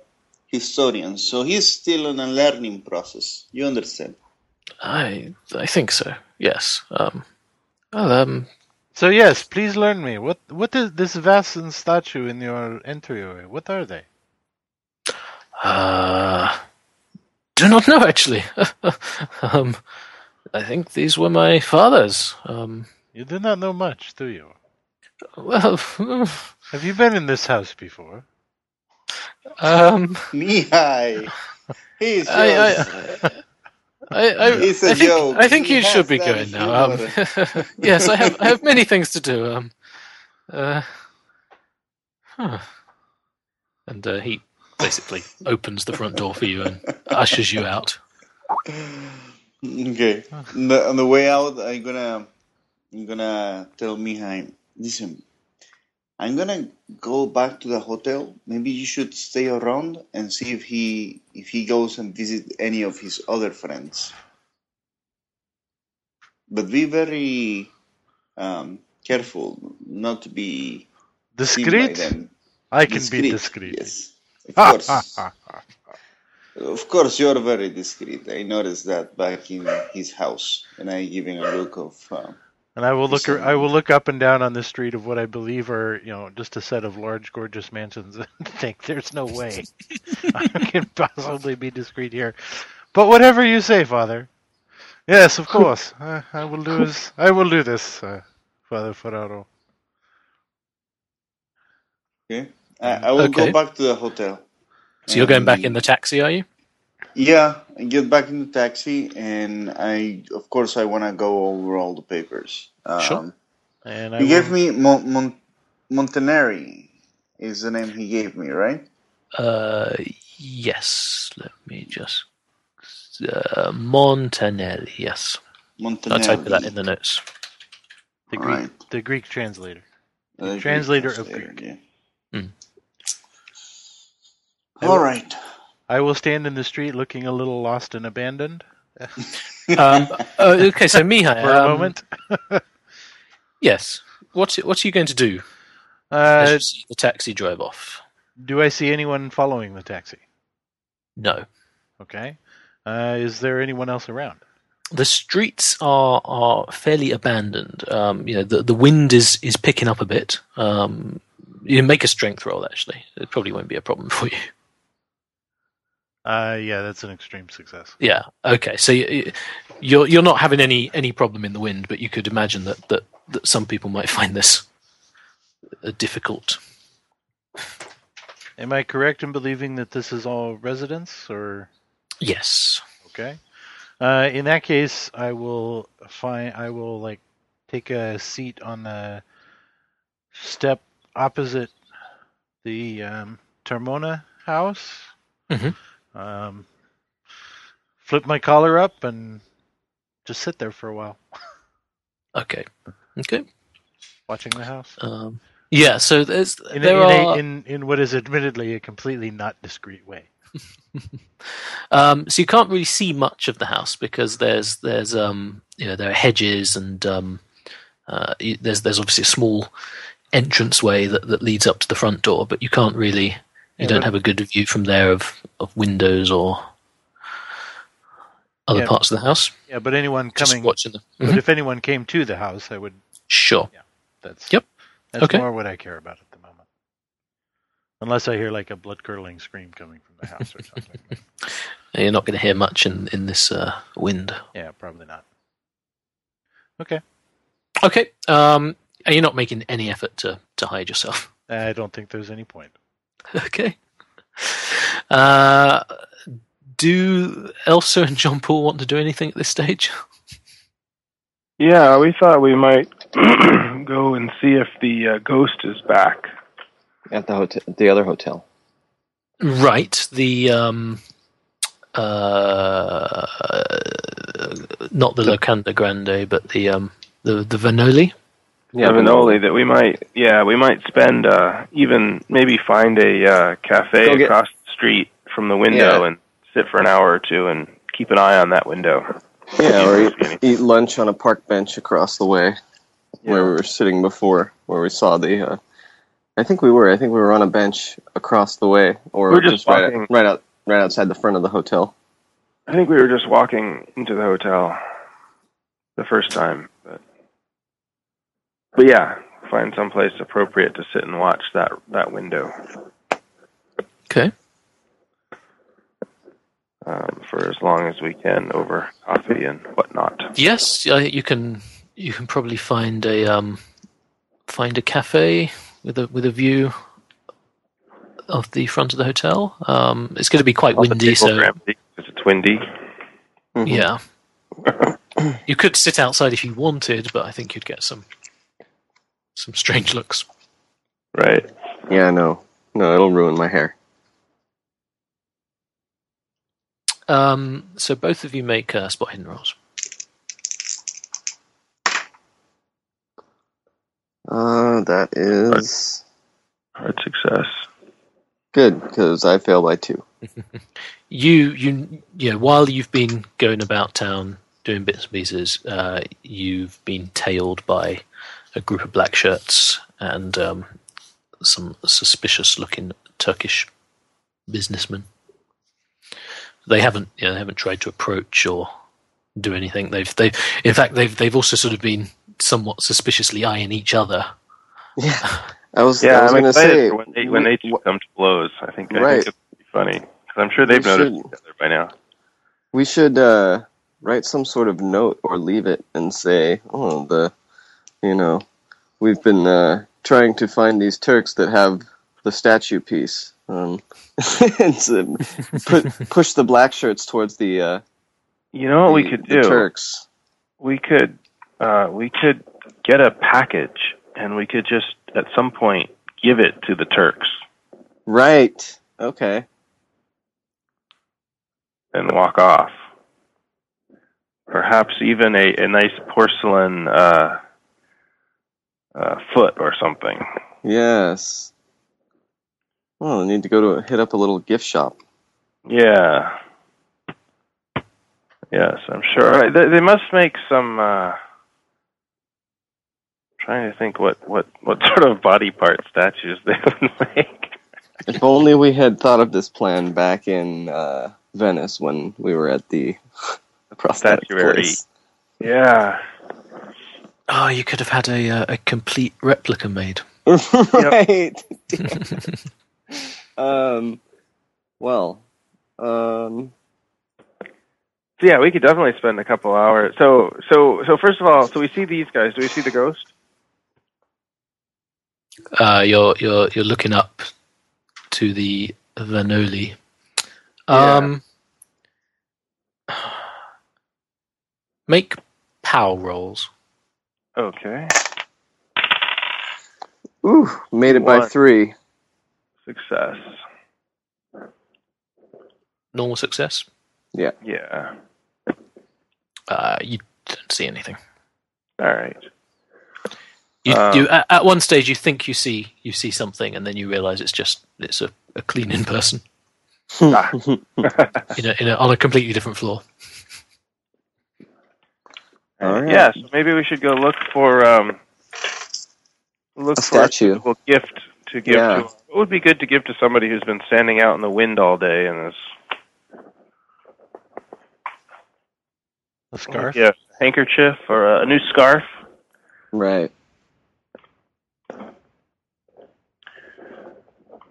historians, so he's still in a learning process. You understand? I I think so. Yes. Um, well, um, So yes, please learn me. What what is this vase and statue in your entryway? What are they? uh, do not know actually. um, I think these were my father's. Um, You do not know much, do you? well, Have you been in this house before? um, Mihai, he's I, I, just- I, I, It's a I think, joke. I think you should be going now. Um, yes, I have. I have many things to do. Um, uh, huh. And uh, he basically opens the front door for you and ushers you out. Okay. On the, on the way out, I'm gonna I'm gonna tell Mihai, listen, I'm gonna go back to the hotel. Maybe you should stay around and see if he if he goes and visit any of his other friends. But be very um, careful not to be seen by Discreet? them. I can be discreet. Yes, of course. Of course, you're very discreet. I noticed that back in his house, and I giving a look of. Uh, And I will look. So- I will look up and down on the street of what I believe are, you know, just a set of large, gorgeous mansions, and think there's no way I can possibly be discreet here. but whatever you say, Father. Yes, of course. I, I will do as I will do this, uh, Father Ferraro. Okay. I, I will Okay. go back to the hotel. So you're going back in the taxi, are you? Yeah, I get back in the taxi, and I, of course, I want to go over all the papers. Um, Sure. And I He gave me Mon- Mon- Montanari, is the name he gave me, right? Uh, yes. Let me just. Uh, Montanelli, yes. Montanelli. I'll type that in the notes. the Greek Right. the Greek translator. Uh, Greek translator of translator, Greek. yeah. I All right. I will stand in the street looking a little lost and abandoned Um, uh, okay, so Mihai, for a um, moment. Yes. What What are you going to do Uh, as you see the taxi drive off? do I see anyone following the taxi? No. Okay. Uh, is there anyone else around? The streets are are fairly abandoned. Um, you know, the the wind is is picking up a bit. Um, you make a strength roll. Actually, it probably won't be a problem for you. Uh, yeah, that's an extreme success. Yeah. Okay. So you, you're you're not having any any problem in the wind, but you could imagine that that, that some people might find this difficult. Am I correct in believing that this is all residents, or Yes. okay? Uh, in that case, I will find. I will like take a seat on the step opposite the um, Termona house. Mhm. Um, flip my collar up and just sit there for a while, Okay. Okay. watching the house. Um, yeah. So there's In, there in, a, in in what is admittedly a completely not discreet way. um, so you can't really see much of the house because there's there's um you know there are hedges and um uh, there's there's obviously a small entranceway that, that leads up to the front door, but you can't really you Yeah, don't have a good view from there of of windows or other Yeah. parts of the house. Yeah, but anyone coming Just watching the. But Mhm. if anyone came to the house, I would. Sure. Yeah, That's Yep. That's Okay. more what I care about at the moment. Unless I hear like a blood curdling scream coming from the house or something. You're not going to hear much in in this uh, wind. yeah, probably not. Okay. Okay. Um, you're not making any effort to to hide yourself. I don't think there's any point. okay. Uh, do Elsa and Jean Paul want to do anything at this stage? Yeah, we thought we might go and see if the uh, ghost is back. At the hotel, the other hotel. Right. The um, uh, not the Locanda Grande, but the um, the the Vanoli. Yeah, Vinoli, that we might, yeah, we might spend, uh, even maybe find a uh, cafe get- across the street from the window Yeah. and sit for an hour or two and keep an eye on that window. Yeah, or eat, eat lunch on a park bench across the way where we were sitting before, where we saw the. Uh, I think we were. I think we were on a bench across the way, or We were just right, walking- right out, right outside the front of the hotel. I think we were just walking into the hotel the first time, but but yeah, find some place appropriate to sit and watch that that window Okay. um, for as long as we can over coffee and whatnot. Yes, you can. You can probably find a um, find a cafe with a with a view of the front of the hotel. Um, it's going to be quite All windy, so are it's windy. Mhm. yeah. you could sit outside if you wanted, but I think you'd get some some strange looks. Right. Yeah, no, no, it'll ruin my hair. Um, so both of you make uh, spot hidden rolls. Uh, that is Hard success. good because I fail by two. You you you know while you've been going about town doing bits and pieces, uh, you've been tailed by a group of black shirts and um, some suspicious-looking Turkish businessmen. They haven't you know they haven't tried to approach or do anything. They've they in fact they've they've also sort of been somewhat suspiciously eyeing each other. Yeah, I was. Yeah, I was I'm gonna excited say when they when they wh- come to blows. I think I Right. think it'd be funny because I'm sure they've We noticed should- each other by now. We should uh, write some sort of note or leave it and say, "Oh, the, you know, we've been uh, trying to find these Turks that have the statue piece." Um, and put, push the black shirts towards the. Uh, You know what we could do? Turks. We could uh, we could get a package and we could just at some point give it to the Turks Right. Okay. and walk off. Perhaps even a, a nice porcelain uh, uh, foot or something. Yes. Well, I need to go to hit up a little gift shop. Yeah. Yes, I'm sure. Right, They, they must make some. Uh, trying to think what, what, what sort of body part statues they would make. If only we had thought of this plan back in uh, Venice when we were at the prosthetic Statuary. place. Yeah. Oh, you could have had a uh, a complete replica made. right. um. Well. Um. So yeah, we could definitely spend a couple hours. So so so first of all, so we see these guys. Do we see the ghost? Uh, you're you're you're looking up to the Vanoli. Um, make pow rolls. Okay. Ooh, made it by One. three. Success. Normal success. Yeah. Yeah. Uh, you don't see anything. All right. You, Um, you at, at one stage you think you see you see something, and then you realise it's just it's a, a cleaning person Ah. in a, in a, on a completely different floor. All right. Yeah. So maybe we should go look for um. Look A for a statue. suitable gift to give Yeah. to. What would be good to give to somebody who's been standing out in the wind all day and is A scarf? Yeah, handkerchief or a, a new scarf. Right.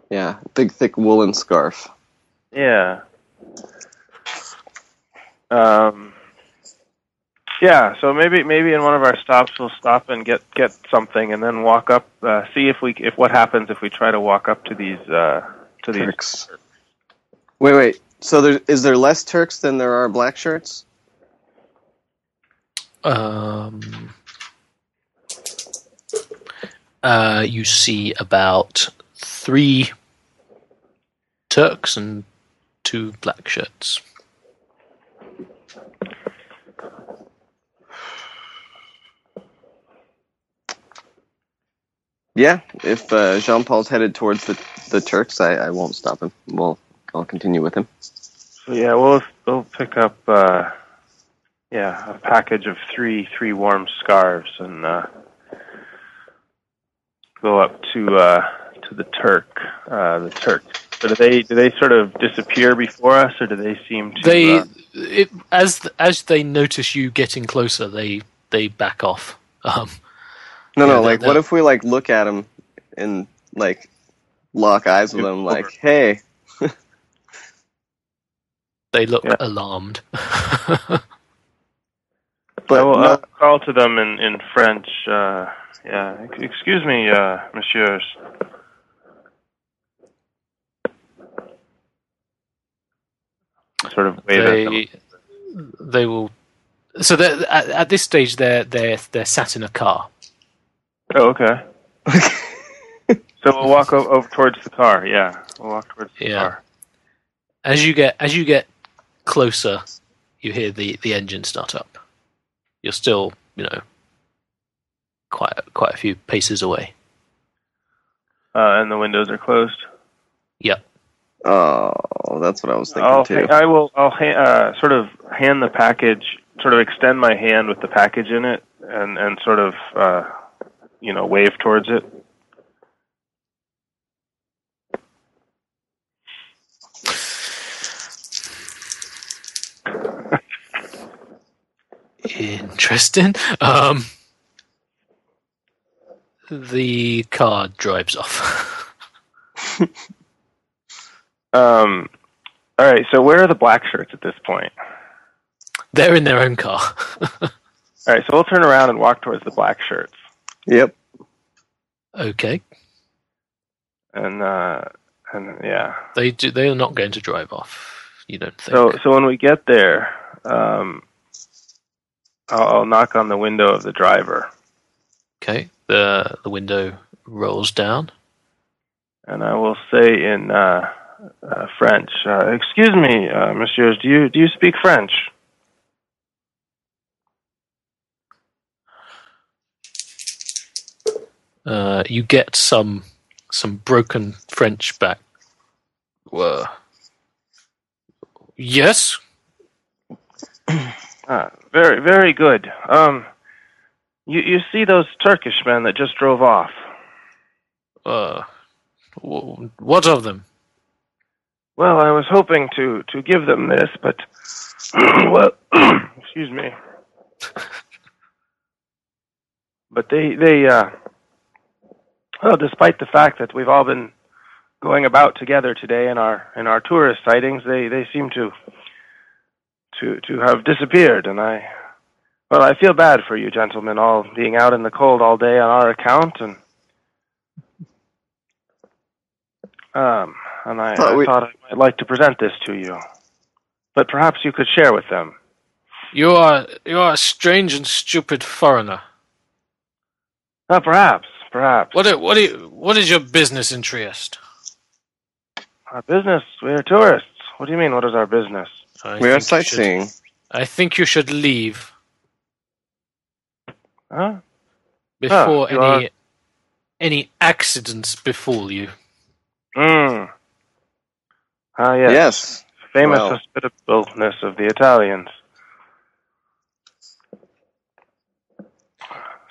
Yeah, big thick woolen scarf. Yeah. Um. Yeah, so maybe maybe in one of our stops we'll stop and get get something, and then walk up. Uh, see if we if what happens if we try to walk up to these uh, to these. Turks. Wait, wait. So there is there less Turks than there are black shirts? Um, uh, you see about three Turks and two black shirts. Yeah. If uh, Jean Paul's headed towards the the Turks, I, I won't stop him. Well, I'll continue with him. So yeah, we'll we'll pick up. Uh, yeah, a package of three three warm scarves and uh, go up to uh, to the Turk. Uh, the Turk. So do they do they sort of disappear before us, or do they seem to? They, uh, it, as as they notice you getting closer, they they back off. Um, No, Yeah, no. Like, what if we like look at him and like lock eyes with him? Like, hey, they look Yeah. alarmed. but I will no- I'll call to them in in French. Uh, yeah, excuse me, uh, messieurs. Sort of wave they they will. So they're- at, at this stage, they're they're they're sat in a car. Oh, okay. So we'll walk o- over towards the car. Yeah, we'll walk towards the Yeah. car. As you get as you get closer, you hear the the engine start up. You're still, you know, quite quite a few paces away. Uh, and the windows are closed. Yep. oh, that's what I was thinking I'll, too. I will. I'll ha- uh, sort of hand the package. Sort of extend my hand with the package in it, and and sort of uh, you know wave towards it. Interesting. Um, the car drives off. Um, all right. So where are the black shirts at this point? They're in their own car. All right, so we'll turn around and walk towards the black shirts. Yep. okay. And uh and yeah. They do. They are not going to drive off. You don't think? So so when we get there, um I'll, I'll knock on the window of the driver Okay. The the window rolls down. and I will say in uh, uh French, uh, "Excuse me, uh, messieurs, do you do you speak French?" Uh, you get some some broken French back. Whoa. Yes. Ah, very very good. Um you you see those Turkish men that just drove off? Uh, wh- what of them? Well, I was hoping to to give them this, but well, excuse me. But they they uh well, despite the fact that we've all been going about together today in our in our tourist sightings, they they seem to to to have disappeared and I well, I feel bad for you gentlemen all being out in the cold all day on our account and um and I, Thought I we- thought I might like to present this to you. But perhaps you could share with them. You are you are a strange and stupid foreigner. Uh, perhaps, perhaps. What i- what i- what is your business in Trieste? Our business, we're tourists. What do you mean, what is our business? I We are think you should- sightseeing. I think you should leave Huh? before you any are- any accidents befall you. Hmm. Ah, yes. Yes. Famous well. hospitableness of the Italians.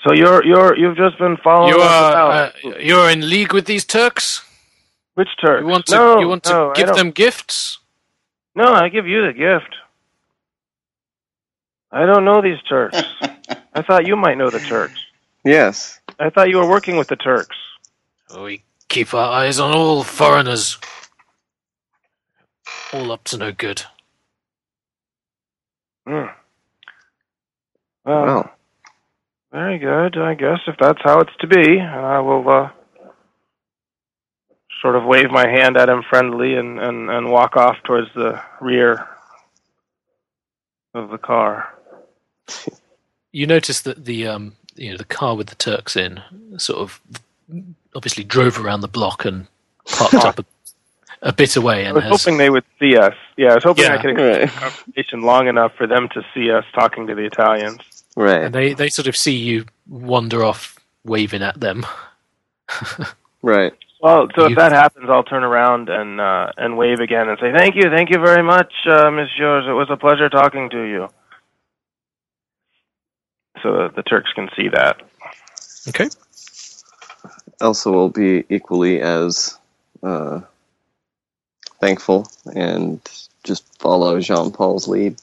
So you're you're you've just been following You are uh, you are in league with these Turks. Which Turks? You want to no, you want to no, give them gifts. No, I give you the gift. I don't know these Turks. I thought you might know the Turks. Yes. I thought you were working with the Turks. We keep our eyes on all foreigners. All up to no good. Hmm. Well, Well, very good. I guess if that's how it's to be, I will uh, sort of wave my hand at him friendly and, and, and walk off towards the rear of the car. You notice that the um you know the car with the Turks in sort of obviously drove around the block and parked up a, a bit away I was has hoping they would see us. Yeah, I was hoping I could right. extend the conversation long enough for them to see us talking to the Italians. Right. and they they sort of see you wander off waving at them. Right. Well, so You- if that happens, I'll turn around and uh, and wave again and say thank you, thank you very much, uh, Messieurs. It was a pleasure talking to you. So the Turks can see that. Okay. Elsa will be equally as uh, thankful and just follow Jean Paul's lead.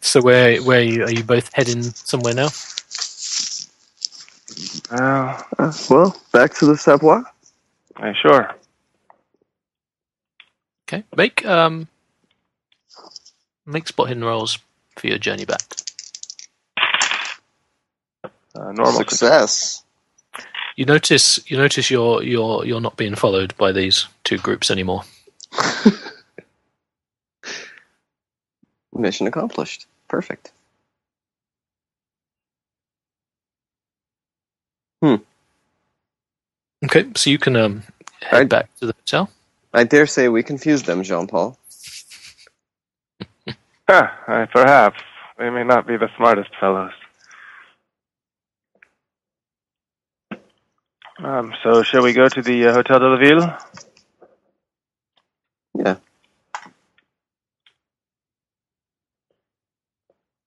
So where where are you, are you both heading somewhere now? Well, Uh, well, back to the Savoie. uh, sure. Okay. Make um make spot hidden rolls for your journey back. Uh, normal Success. You notice you notice you're you're you're not being followed by these two groups anymore. Mission accomplished. Perfect. Hmm. Okay, so you can um head I- back to the hotel. I dare say we confused them, Jean Paul. Huh, uh, perhaps. They may not be the smartest fellows. Um, so, shall we go to the uh, Hotel de la Ville? Yeah.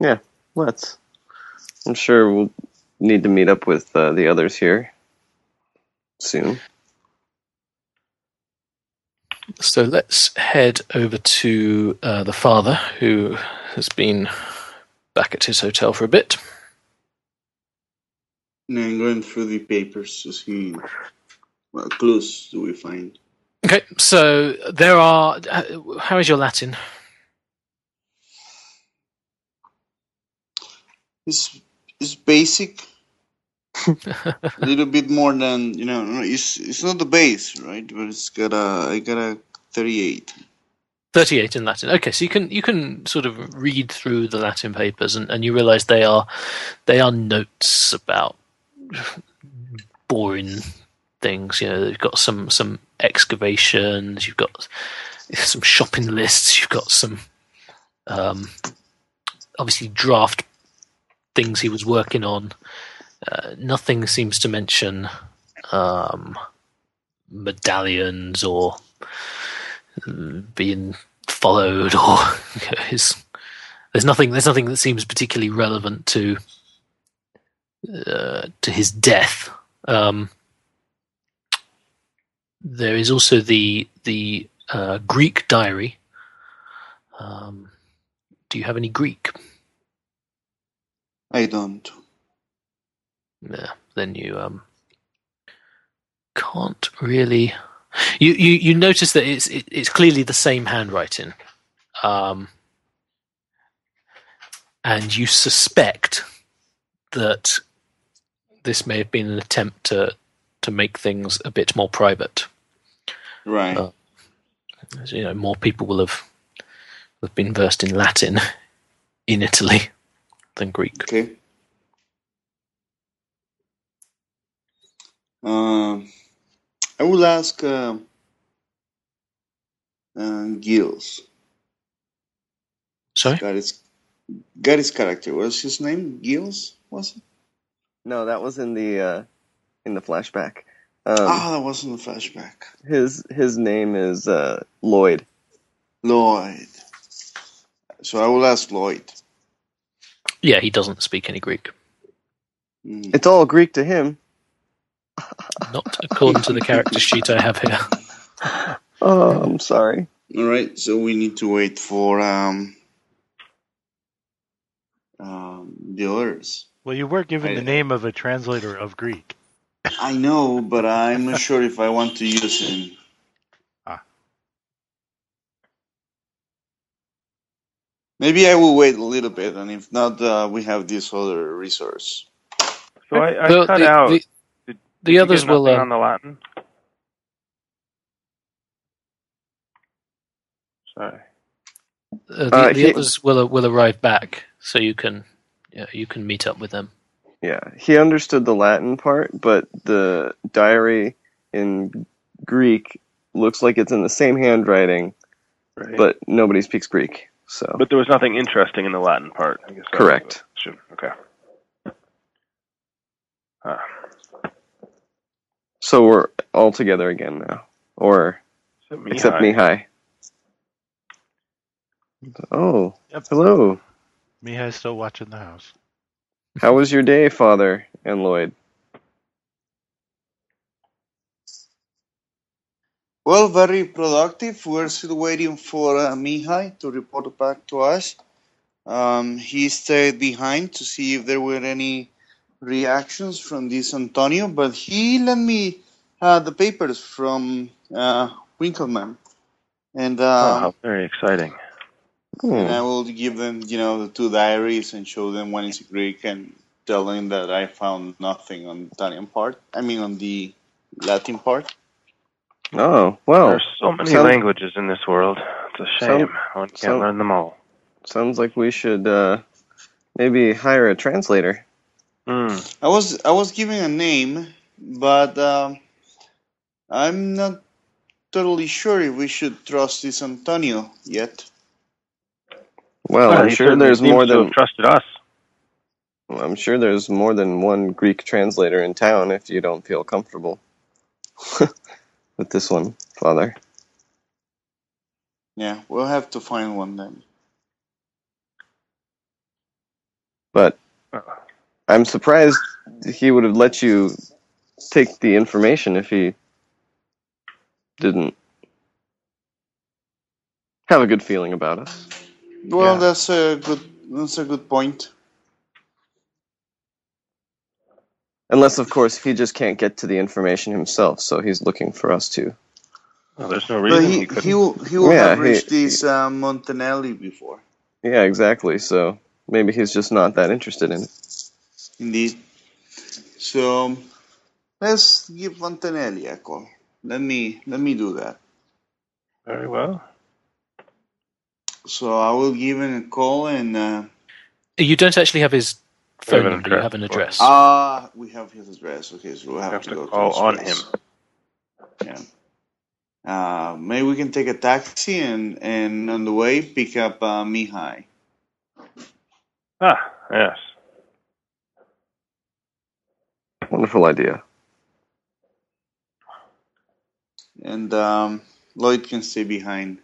Yeah, let's. I'm sure we'll need to meet up with uh, the others here soon. So let's head over to uh, the father, who has been back at his hotel for a bit. And then going through the papers to see what clues do we find. Okay, so there are. How is your Latin? It's it's basic. a little bit more than you know. It's it's not the base, right? But it's got a I got a thirty-eight. 38 in Latin. Okay, so you can you can sort of read through the Latin papers and, and you realize they are they are notes about boring things. You know, you've got some some excavations, you've got some shopping lists, you've got some um, obviously draft things he was working on. Uh, nothing seems to mention um, medallions or being followed or his there's nothing there's nothing that seems particularly relevant to uh, to his death. Um, there is also the the uh, Greek diary. Um, do you have any Greek I don't yeah then you um can't really you, you, you notice that it's it, it's clearly the same handwriting, um, and you suspect that this may have been an attempt to to make things a bit more private. Right. Uh, you know, more people will have have been versed in Latin in Italy than Greek. Okay. Um. I will ask uh, uh, Gills. Sorry? Gary's, Gary's character. What's his name? Gills, was it? No, that was in the uh, in the flashback. Um, ah, that was in the flashback. His his name is uh, Lloyd. Lloyd. So I will ask Lloyd. Yeah, he doesn't speak any Greek. Mm. It's all Greek to him. Not according to the character sheet I have here. Oh, I'm sorry. All right, so we need to wait for um, um, the others. Well, you were given I, the name of a translator of Greek. I know, but I'm not sure if I want to use him. Maybe I will wait a little bit, and if not, uh, we have this other resource. So I, I the, cut the, out. The, the others will uh, on the Latin. Sorry. Uh, the, uh, the he, others will will arrive back, so you can yeah, you can meet up with them. Yeah, he understood the Latin part, but the diary in Greek looks like it's in the same handwriting, right. but nobody speaks Greek. So, but there was nothing interesting in the Latin part. I guess Correct. Okay. Huh. So we're all together again now, or except Mihai. Oh, yep. hello. Mihai's still watching the house. How was your day, Father and Lloyd? Well, very productive. We're still waiting for uh, Mihai to report back to us. Um, he stayed behind to see if there were any reactions from this Antonio, but he lent me uh, the papers from uh, Winckelmann, and uh, oh, very exciting. And I will give them, you know, the two diaries and show them one is Greek and tell them that I found nothing on the Italian part. I mean, on the Latin part. Oh well, there's so many sounds, languages in this world. It's a shame sound, one can't sound, learn them all. Sounds like we should uh, maybe hire a translator. Mm. I was I was giving a name, but um, I'm not totally sure if we should trust this Antonio yet. Well, I'm sure there's more than trusted us. Well, I'm sure there's more than one Greek translator in town. If you don't feel comfortable with this one, Father. Yeah, we'll have to find one then. But I'm surprised he would have let you take the information if he didn't have a good feeling about us. Well, yeah. that's a good that's a good point. Unless, of course, he just can't get to the information himself, so he's looking for us to Well, there's no But reason he he couldn't. he will, he will Yeah, have he- reached this uh, Montanelli before. Yeah, exactly. So maybe he's just not that interested in it. Indeed. So let's give Montanelli a call. Let me let me do that. Very well. So I will give him a call and uh, You don't actually have his We have phone an number. You have an address. ah we have his address. Okay, so we'll have, have to, to go call to on his him. Yeah. Uh, maybe we can take a taxi and, and on the way pick up uh, Mihai. Ah, yes. Wonderful idea. And um, Lloyd can stay behind,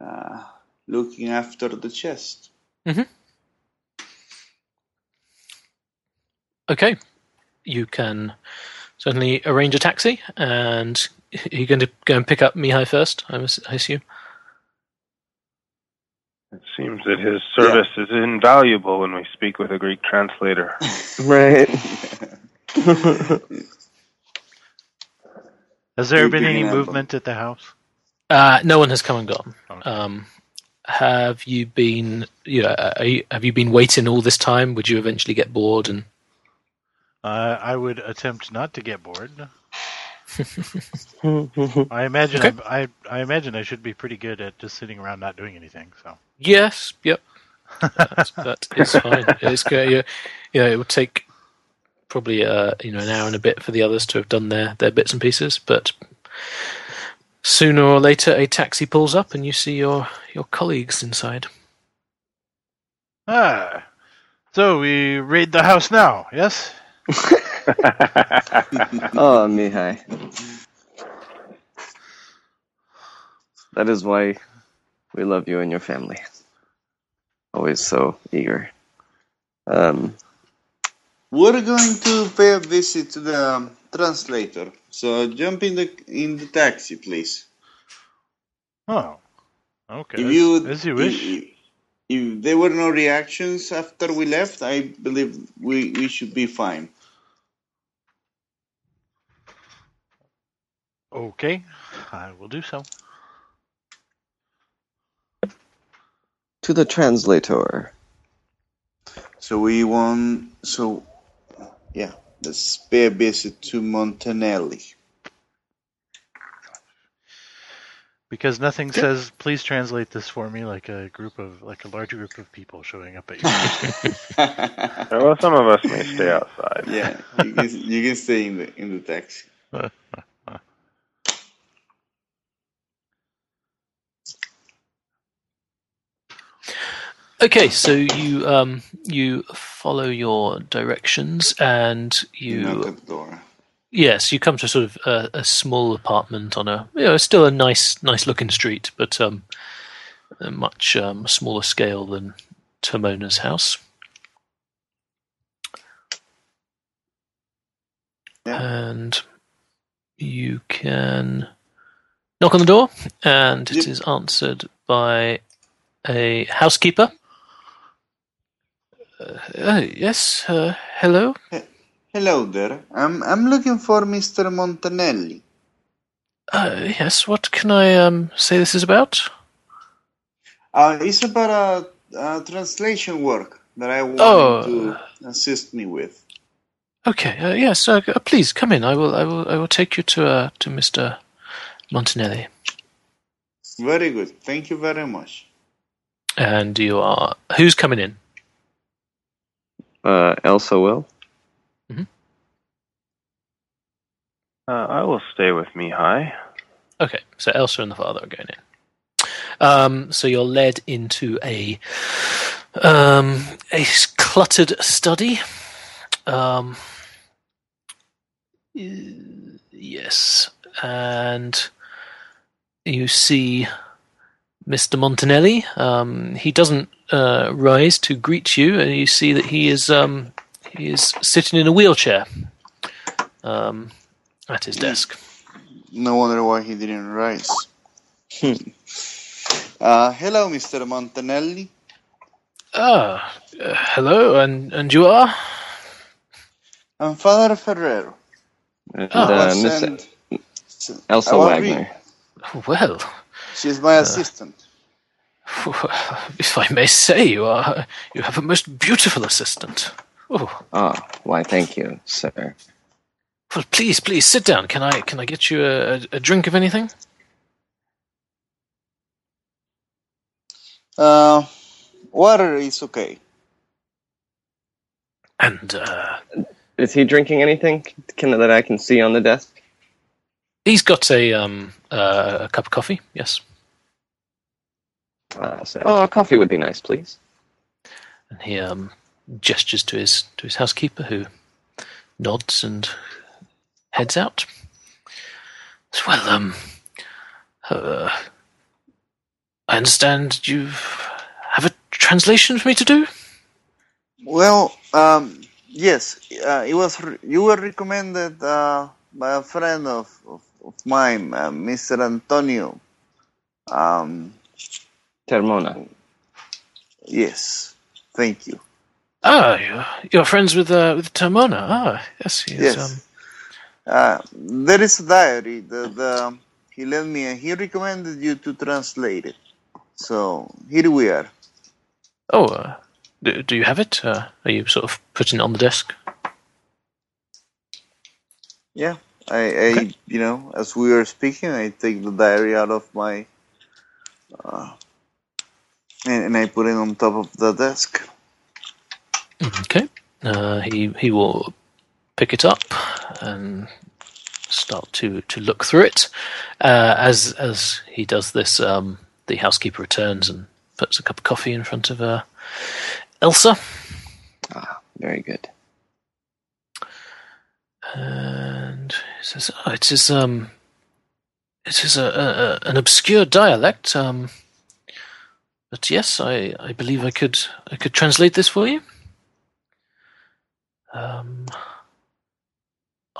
uh, looking after the chest. Okay, you can certainly arrange a taxi, and you're going to go and pick up Mihai first. I, assume. It seems that his service is invaluable when we speak with a Greek translator. Right. Has there You been any movement at the house? Uh, no one has come and gone. Okay. Um, have you been? You know, are you, have you been waiting all this time? Would you eventually get bored? And Uh, I would attempt not to get bored. I imagine Okay. I, I I imagine I should be pretty good at just sitting around not doing anything. So yes, yep, that, that is fine. It's good. Yeah, yeah, it would take probably uh, you know an hour and a bit for the others to have done their their bits and pieces, but sooner or later a taxi pulls up and you see your your colleagues inside. ah, so we raid the house now. Yes. oh, Mihai. That is why we love you and your family. Always so eager. Um, We're going to pay a visit to the um, translator. So jump in the in the taxi, please. Oh. Okay. If you as you wish. If, if there were no reactions after we left, I believe we, we should be fine. Okay, I will do so. to the translator. So we want so yeah, the spare pay visit to Montanelli. Because nothing says, please translate this for me, like a group of, like a large group of people showing up at your yeah, well, some of us may stay outside. you can you can stay in the in the taxi. Okay, so you um you follow your directions and you Knock at the door. Yes, you come to sort of a, a small apartment on a you know still a nice nice looking street, but um, a much um, smaller scale than Tomona's house. Yeah. And you can knock on the door, and it Yep. is answered by a housekeeper. Uh, uh, yes, uh, hello. Hello there. I'm I'm looking for Mr. Montanelli. Uh, yes, what can I um, say this is about? Uh, it's about a, a translation work that I want Oh. to assist me with. Okay. Uh, yes. Uh, please come in. I will. I will. I will take you to uh, to Mister Montanelli. Very good. Thank you very much. And you are. Who's coming in? Uh, Elsa will. Uh, I will stay with Mihai. Okay. So Elsa and the father are going in. Um, so you're led into a um, a cluttered study. Um, yes, and you see Mr. Montanelli. Um, he doesn't uh, rise to greet you, and you see that he is um, he is sitting in a wheelchair um, at his desk. No wonder why he didn't rise. uh, hello, Mr. Montanelli. Ah, uh, hello, and and you are? I'm Father Ferrero. And, Oh, uh, was Miss sent- Elsa Wagner. Well, she's my uh, assistant. If I may say, you are you have a most beautiful assistant. Oh. Ah, why, thank you, sir. Well, please, please sit down. Can I can I get you a, a drink of anything? Uh, water is okay. And uh, is he drinking anything can, that I can see on the desk? He's got a um uh, a cup of coffee. Yes. Uh, so, oh, a coffee would be nice, please. And he um gestures to his to his housekeeper, who nods and heads out. Well, um, uh, I understand you have a translation for me to do. Well, um, yes, uh, it was. You were recommended uh, by a friend of, of, of mine, uh, Mr. Antonio. Um, Termona. Yes, thank you. Ah, you're, you're friends with uh, with Termona. Ah, yes, he yes. Um... Uh, there is a diary. The, the he lent me. And he recommended you to translate it. So here we are. Oh, uh, do, do you have it? Uh, are you sort of putting it on the desk? Yeah, I, I okay. you know, as we were speaking, I take the diary out of my, uh, and, and I put it on top of the desk. Okay. Uh, he he will pick it up and start to, to look through it. Uh, as as he does this, um, the housekeeper returns and puts a cup of coffee in front of uh, Elsa. Ah, very good. And he says, oh, "It is um, it is a, a, an obscure dialect. Um, but yes, I, I believe I could I could translate this for you." Um,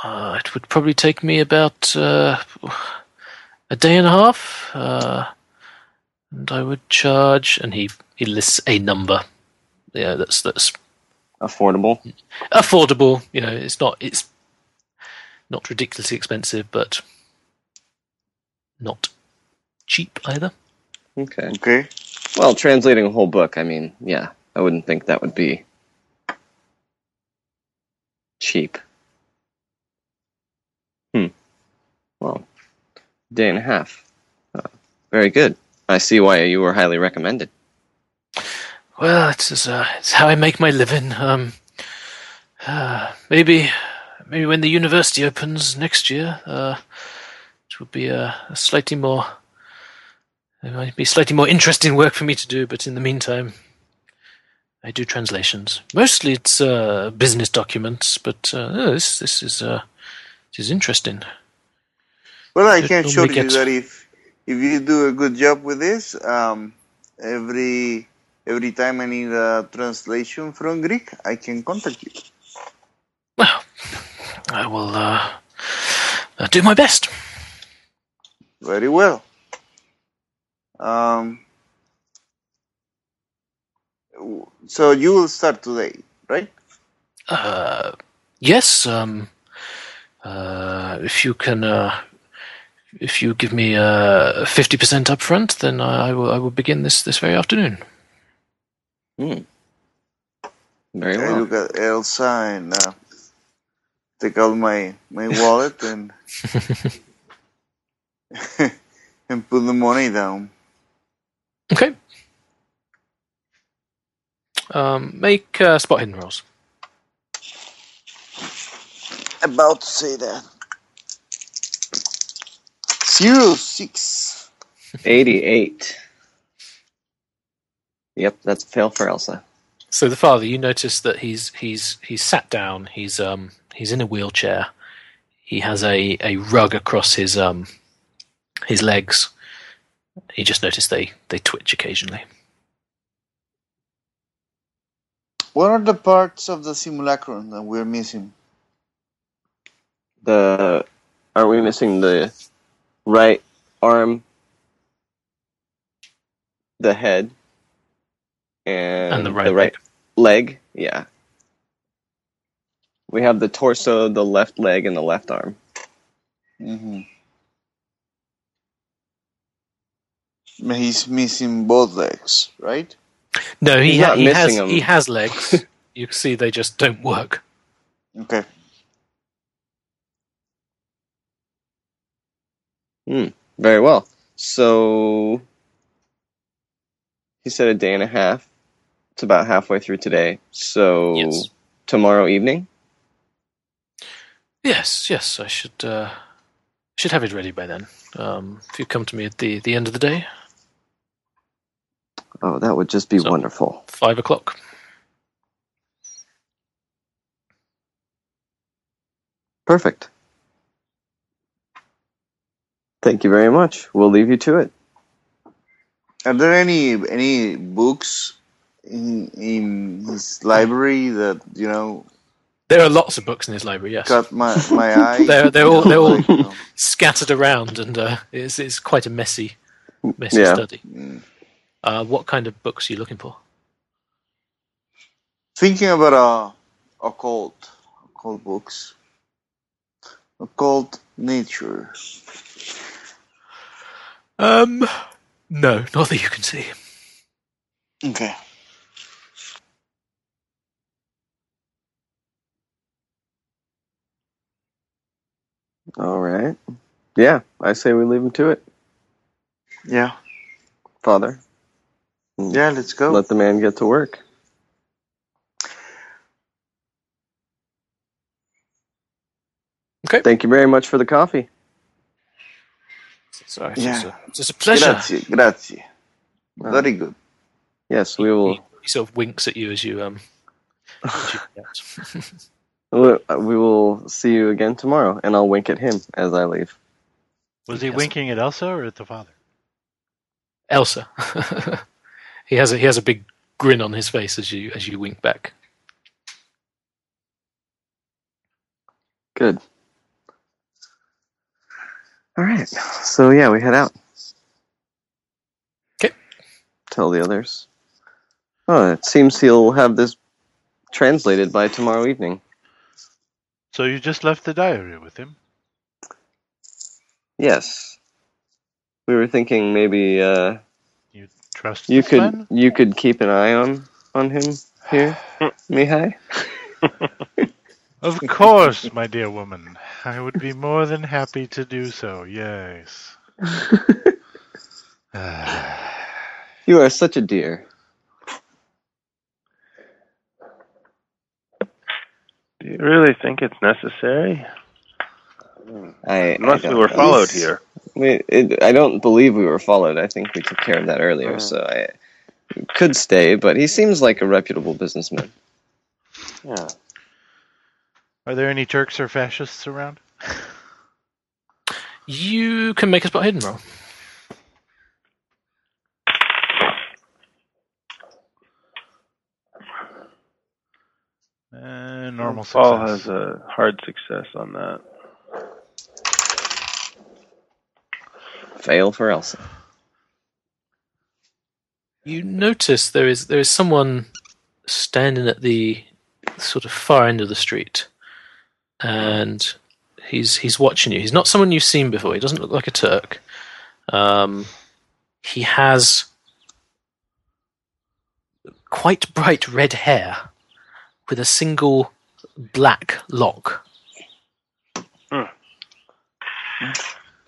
uh, it would probably take me about uh, a day and a half, uh, and I would charge. And he, he lists a number. Yeah, that's that's affordable. Affordable. You know, it's not it's not ridiculously expensive, but not cheap either. Okay. Okay. Well, translating a whole book, I mean, yeah, I wouldn't think that would be cheap. Hmm. Well, day and a half. Uh, very good. I see why you were highly recommended. Well, it's uh, it's how I make my living. Um, uh, maybe, maybe when the university opens next year, uh, it will be a, a slightly more, it might be slightly more interesting work for me to do. But in the meantime, I do translations. Mostly it's uh, business documents, but uh, oh, this this is uh, this is interesting. Well, I can show you that if if you do a good job with this, um, every every time I need a translation from Greek, I can contact you. Well, I will uh, do my best. Very well. Um, so you will start today, right? Uh, yes. Um, uh, if you can, uh, if you give me uh, fifty percent upfront, then I will. I will begin this this very afternoon. Hmm. Very okay, well. look at Elsa and uh, take out my my wallet and and put the money down. Okay. Um, make uh, spot hidden rolls. About to say that. Zero six. Eighty-eight. Yep, that's a fail for Elsa. So the father, you notice that he's he's he's sat down. He's um he's in a wheelchair. He has a, a rug across his um his legs. You just notice they they twitch occasionally. What are the parts of the simulacrum that we're missing? The are we missing the right arm, the head, and, and the right, the right leg. leg? Yeah. We have the torso, the left leg, and the left arm. Mm-hmm. He's missing both legs, right? No, he ha- he has missing 'em. he has legs. you can see they just don't work. Okay. Very well. So he said a day and a half. It's about halfway through today. So Yes. tomorrow evening. Yes, yes, I should uh, should have it ready by then. Um, if you come to me at the the end of the day, Oh, that would just be So- wonderful. five o'clock. Perfect. Thank you very much. We'll leave you to it. Are there any any books in in his library that you know There are lots of books in his library. Yes, caught my my eye? They're- they're all- they're all- Like, you know, scattered around, and uh, it's it's quite a messy messy Yeah. study. mm. Uh, what kind of books are you looking for? Thinking about uh, occult occult books, occult nature. Um, no, not that you can see. Okay. All right. Yeah, I say we leave him to it, Yeah. Father. Yeah. Let's go. Let the man get to work. Okay. Thank you very much for the coffee. Sorry, Yeah. it's, a, it's a pleasure. Grazie. Grazie. Uh, Very good. Yes, we will. He, he sort of winks at you as you um. as you. We we will see you again tomorrow, and I'll wink at him as I leave. Was he Yes. winking at Elsa or at the father? Elsa. he has a he has a big grin on his face as you as you wink back. Good. All right. So yeah, we head out. Okay. Tell the others. Oh, it seems he'll have this translated by tomorrow evening. So you just left the diary with him? Yes. We were thinking maybe uh, You trust you could man? you could keep an eye on on him here, hmm. Mihai. Of course, my dear woman. I would be more than happy to do so, yes. You are such a dear. Do you really think it's necessary? I Unless I we were know. followed here. We, it, I don't believe we were followed. I think we took care of that earlier, Mhm. so I could stay. But he seems like a reputable businessman. Yeah. Are there any Turks or fascists around? You can make a spot hidden roll. Uh, normal Paul success. has a hard success on that. Fail for Elsa. You notice there is there is someone standing at the sort of far end of the street, and he's he's watching you. He's not someone you've seen before. He doesn't look like a Turk. Um, he has quite bright red hair with a single black lock. Hmm.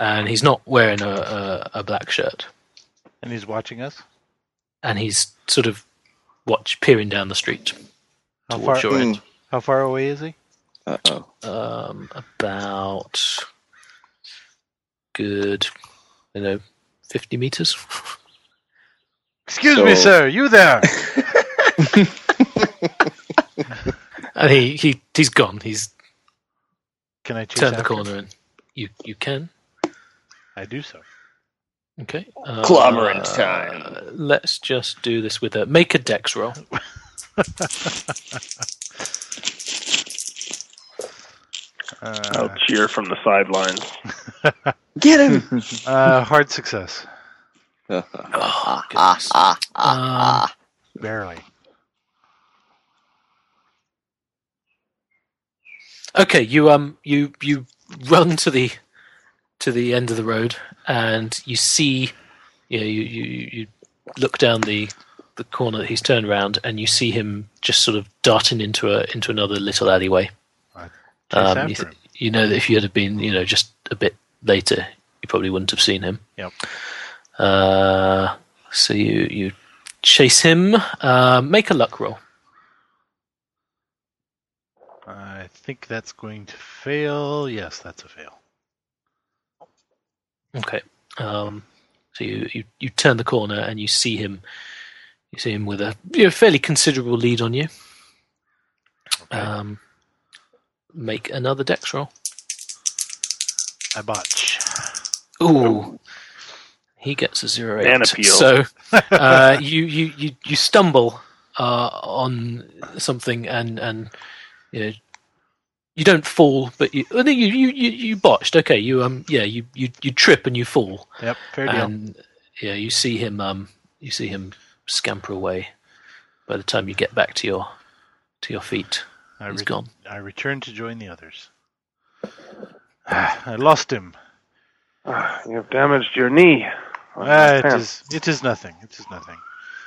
And he's not wearing a, a, a black shirt. And he's watching us? And he's sort of watch peering down the street How far, your end. how far away is he? Uh oh. Um, about good, you know, fifty meters. Excuse So- me, sir, you there! and he, he he's gone. He's Can I turn the after corner, and you you can. I do so. Okay. Uh, Clobberant time. Let's just do this with a make a dex roll. I'll Uh, cheer from the sidelines. Get him! uh, hard success. Oh, goodness. Um, Barely. Okay, you um you you run to the to the end of the road and you see yeah, you, you you look down the the corner that he's turned around, and you see him just sort of darting into a into another little alleyway. Right. Um, you, th- you know that if you had been, you know, just a bit later, you probably wouldn't have seen him. Yep. Uh, so you you chase him. Uh, make a luck roll. I think that's going to fail. Yes, that's a fail. Okay. Um, so you, you, you turn the corner and you see him. You see him with a you know, fairly considerable lead on you. Okay. Um, make another dex roll. I botch. Ooh. He gets a zero eight. So uh, you, you, you, you stumble uh, on something and and you know you don't fall, but you I think you, you, you, you botched. Okay, you um yeah you, you, you trip and you fall. Yep, fair deal. and yeah, you see him. Um, you see him scamper away. By the time you get back to your to your feet, I, he's re- gone. I returned to join the others. I lost him. Ah, you have damaged your knee. on Ah, your it pants. is. It is nothing. It is nothing.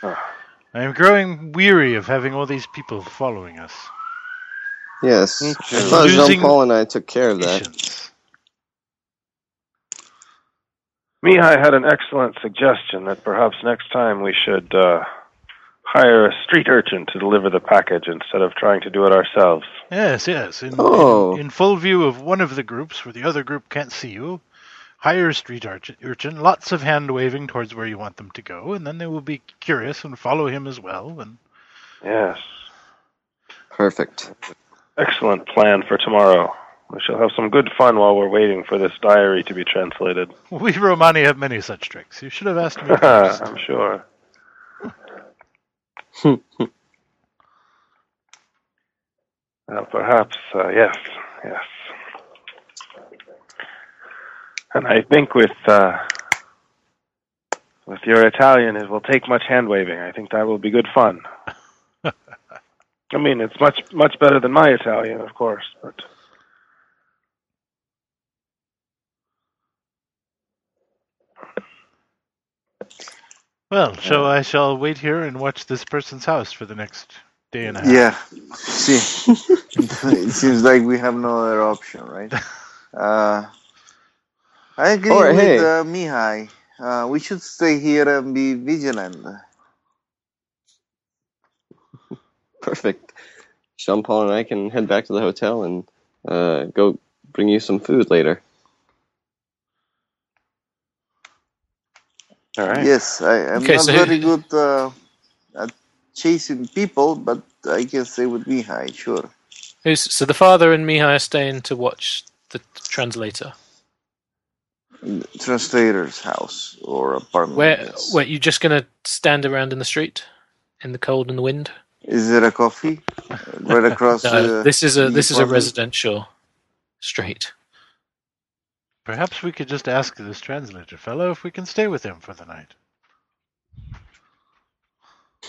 Ah. I am growing weary of having all these people following us. Yes. Me I thought Losing Jean Paul and I took care of that. Mihai had an excellent suggestion that perhaps next time we should uh, hire a street urchin to deliver the package instead of trying to do it ourselves. Yes, yes. In, Oh. in, in full view of one of the groups where the other group can't see you, hire a street urchin, urchin, lots of hand waving towards where you want them to go, and then they will be curious and follow him as well. And Yes. Perfect. Excellent plan for tomorrow. We shall have some good fun while we're waiting for this diary to be translated. we Romani have many such tricks. You should have asked me. I'm sure. Well, perhaps, uh, yes, yes. And I think with uh, with your Italian, it will take much hand waving. I think that will be good fun. I mean, it's much much better than my Italian, of course, but Well, so I shall wait here and watch this person's house for the next day and a half. Yeah. See, it seems like we have no other option, right? Uh, I agree Or, with hey. uh, Mihai. Uh, we should stay here and be vigilant. Perfect. Jean Paul and I can head back to the hotel and uh, go bring you some food later. all right. Yes, I, I'm Okay, not so who- very good uh, at chasing people, but I can stay with Mihai, sure. Who's, so the father and Mihai are staying to watch the translator. Translator's house or apartment. Where yes. where you just gonna stand around in the street in the cold and the wind? Is there a coffee right across? No, uh, this is a this is a residential street. Perhaps we could just ask this translator fellow if we can stay with him for the night.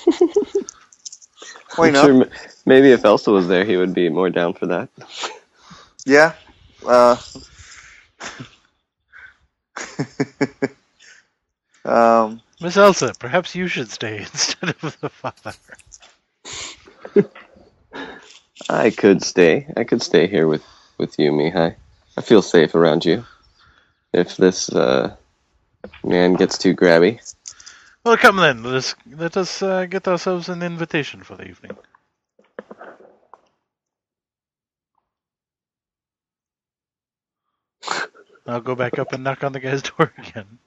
Why not? sure maybe if Elsa was there, he would be more down for that. Yeah. Uh, um, Miss Elsa, perhaps you should stay instead of the father. I could stay. I could stay here with, with you, Mihai. I feel safe around you. If this uh, man gets too grabby. Well, come then. Let us let us uh, get ourselves an invitation for the evening. I'll go back up and knock on the guy's door again.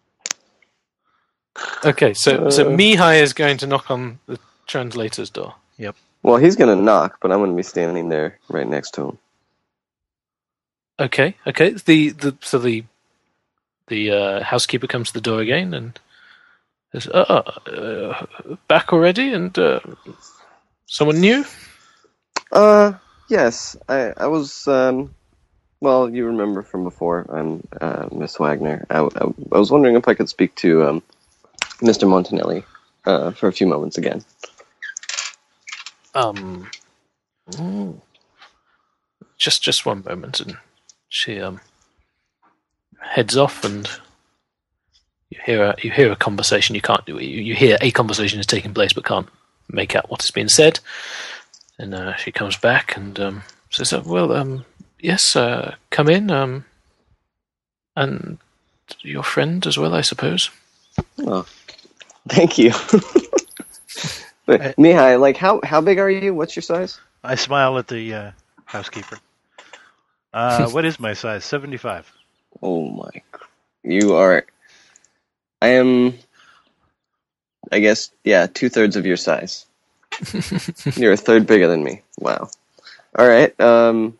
Okay, so so Uh. Mihai is going to knock on the translator's door. Well, he's gonna knock, but I'm gonna be standing there right next to him. Okay, okay. The the so the the uh, housekeeper comes to the door again and says, "Uh, uh back already? And uh, someone new?" Uh, yes. I I was um, well, you remember from before. I'm uh, Miss Wagner. I, I, I was wondering if I could speak to um, Mr. Montanelli uh, for a few moments again. Um, just just one moment, and she um heads off and you hear a, you hear a conversation. You can't you, you hear a conversation is taking place, but can't make out what is being said. And uh, she comes back and um, says, uh, "Well, um, yes, uh, come in, um, and your friend as well, I suppose." Oh, thank you. but, Mihai, like how how big are you? What's your size? I smile at the uh, housekeeper. Uh, what is my size? Seventy-five. Oh my! You are. I am. I guess yeah, two thirds of your size. You're a third bigger than me. Wow. All right. Um.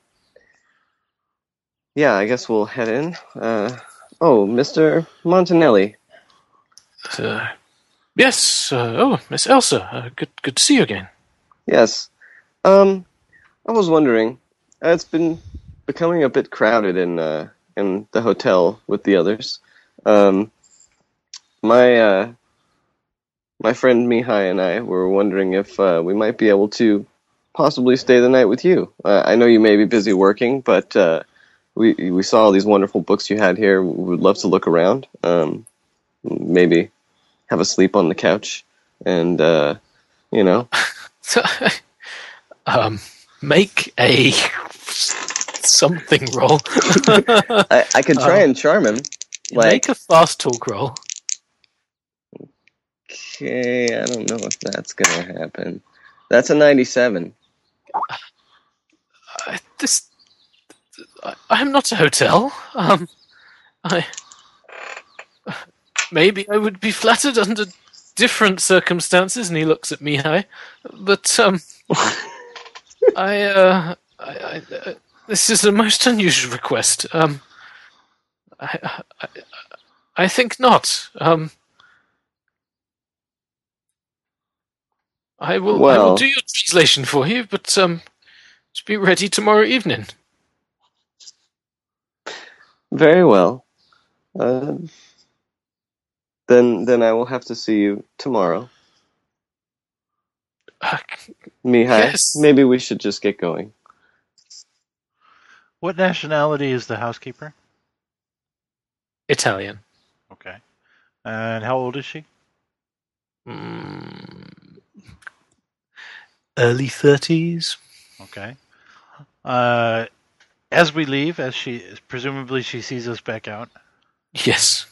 Yeah, I guess we'll head in. Uh, oh, Mr. Montanelli. Uh, yes. Uh, oh, Miss Elsa. Uh, good. Good to see you again. Yes. Um, I was wondering. Uh, it's been becoming a bit crowded in uh, in the hotel with the others. Um, my uh, my friend Mihai and I were wondering if uh, we might be able to possibly stay the night with you. Uh, I know you may be busy working, but uh, we we saw all these wonderful books you had here. We would love to look around. Um, maybe have a sleep on the couch, and uh, you know. um, make a something roll. I, I could try Um, and charm him. Like, Make a fast talk roll. okay, I don't know if that's gonna happen. That's a ninety-seven. I, this. I, I'm not a hotel. Um, I. Maybe I would be flattered under different circumstances. And he looks at Mihai, but um, I, uh, I, I, uh, this is a most unusual request. Um, I, I, I think not. Um, I will. I will do your translation for you, but um, just be ready tomorrow evening. Very well. Uh, then, then I will have to see you tomorrow, Uh, Mihai. Yes. Maybe we should just get going. What nationality is the housekeeper? Italian. Okay. And how old is she? Mm, early thirties. Okay. Uh, as we leave, as she presumably she sees us back out, Yes.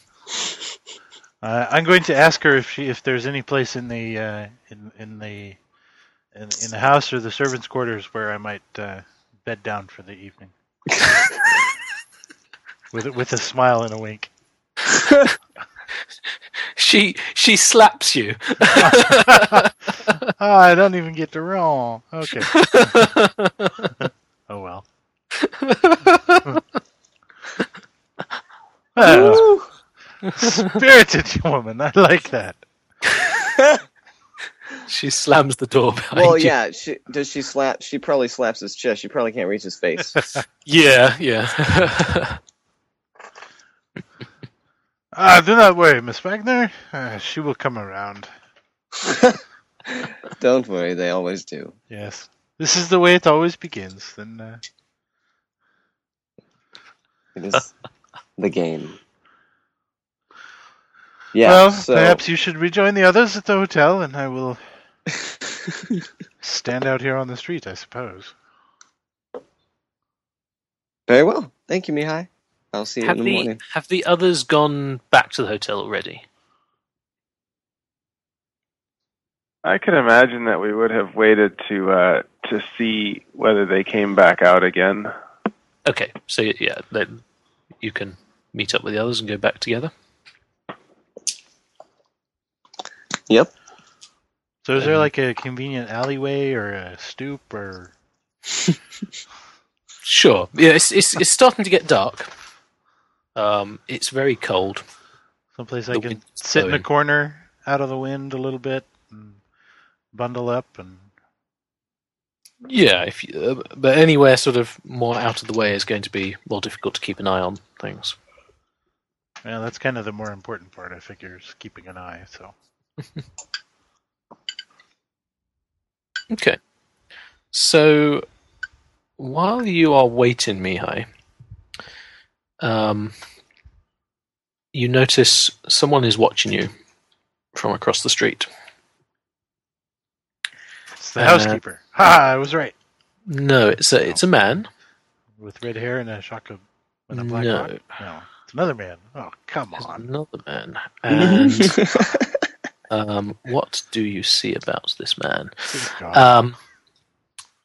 Uh, I'm going to ask her if she if there's any place in the uh, in in the in, in the house or the servants' quarters where I might uh, bed down for the evening. with a- with a smile and a wink. She she slaps you. Ah, I don't even get to roll. Okay. oh well. Oh, spirited woman. I like that. she slams the door behind Well, you. yeah. She, does she slap? She probably slaps his chest. She probably can't reach his face. Yeah, yeah. Ah, do not worry, Miss Wagner. Uh, she will come around. Don't worry, they always do. Yes. This is the way it always begins. Then uh, It is the game. Yeah. well, so, perhaps you should rejoin the others at the hotel, and I will stand out here on the street, I suppose. Very well. Thank you, Mihai. I'll see you have in the the morning. have the others gone back to the hotel already? I can imagine that we would have waited to uh, to see whether they came back out again. Okay, so yeah, then you can meet up with the others and go back together. Yep. So, is there like a convenient alleyway or a stoop or? Sure. Yeah, it's it's, it's starting to get dark. Um, it's very cold. Someplace I The can wind's sit in a blowing. corner out of the wind a little bit and bundle up and Yeah, if you, uh, but anywhere sort of more out of the way is going to be more difficult to keep an eye on things. well that's kind of the more important part I figure is keeping an eye so Okay. So while you are waiting, Mihai, um, you notice someone is watching you from across the street. It's the housekeeper. Ha! I was right. No, it's a it's a man. With red hair and a shotgun and a black No. rock? No. It's another man. Oh, come There's on. another man. And um, what do you see about this man? Um,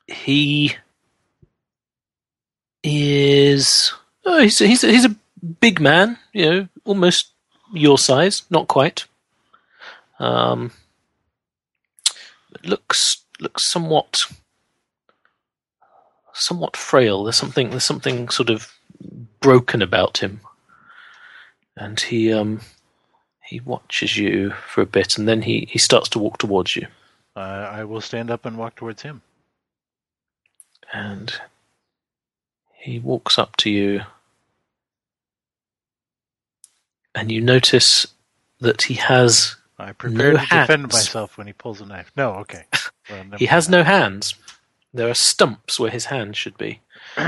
he is. Oh, he's he's he's a big man. You know, almost your size, not quite. Um, looks looks somewhat somewhat frail. There's something there's something sort of broken about him, and he um he watches you for a bit, and then he he starts to walk towards you. Uh, I will stand up and walk towards him. and he walks up to you and you notice that he has I prepare No to defend hands. myself when he pulls a knife. No, okay. Well, he has no hands there are stumps where his hands should be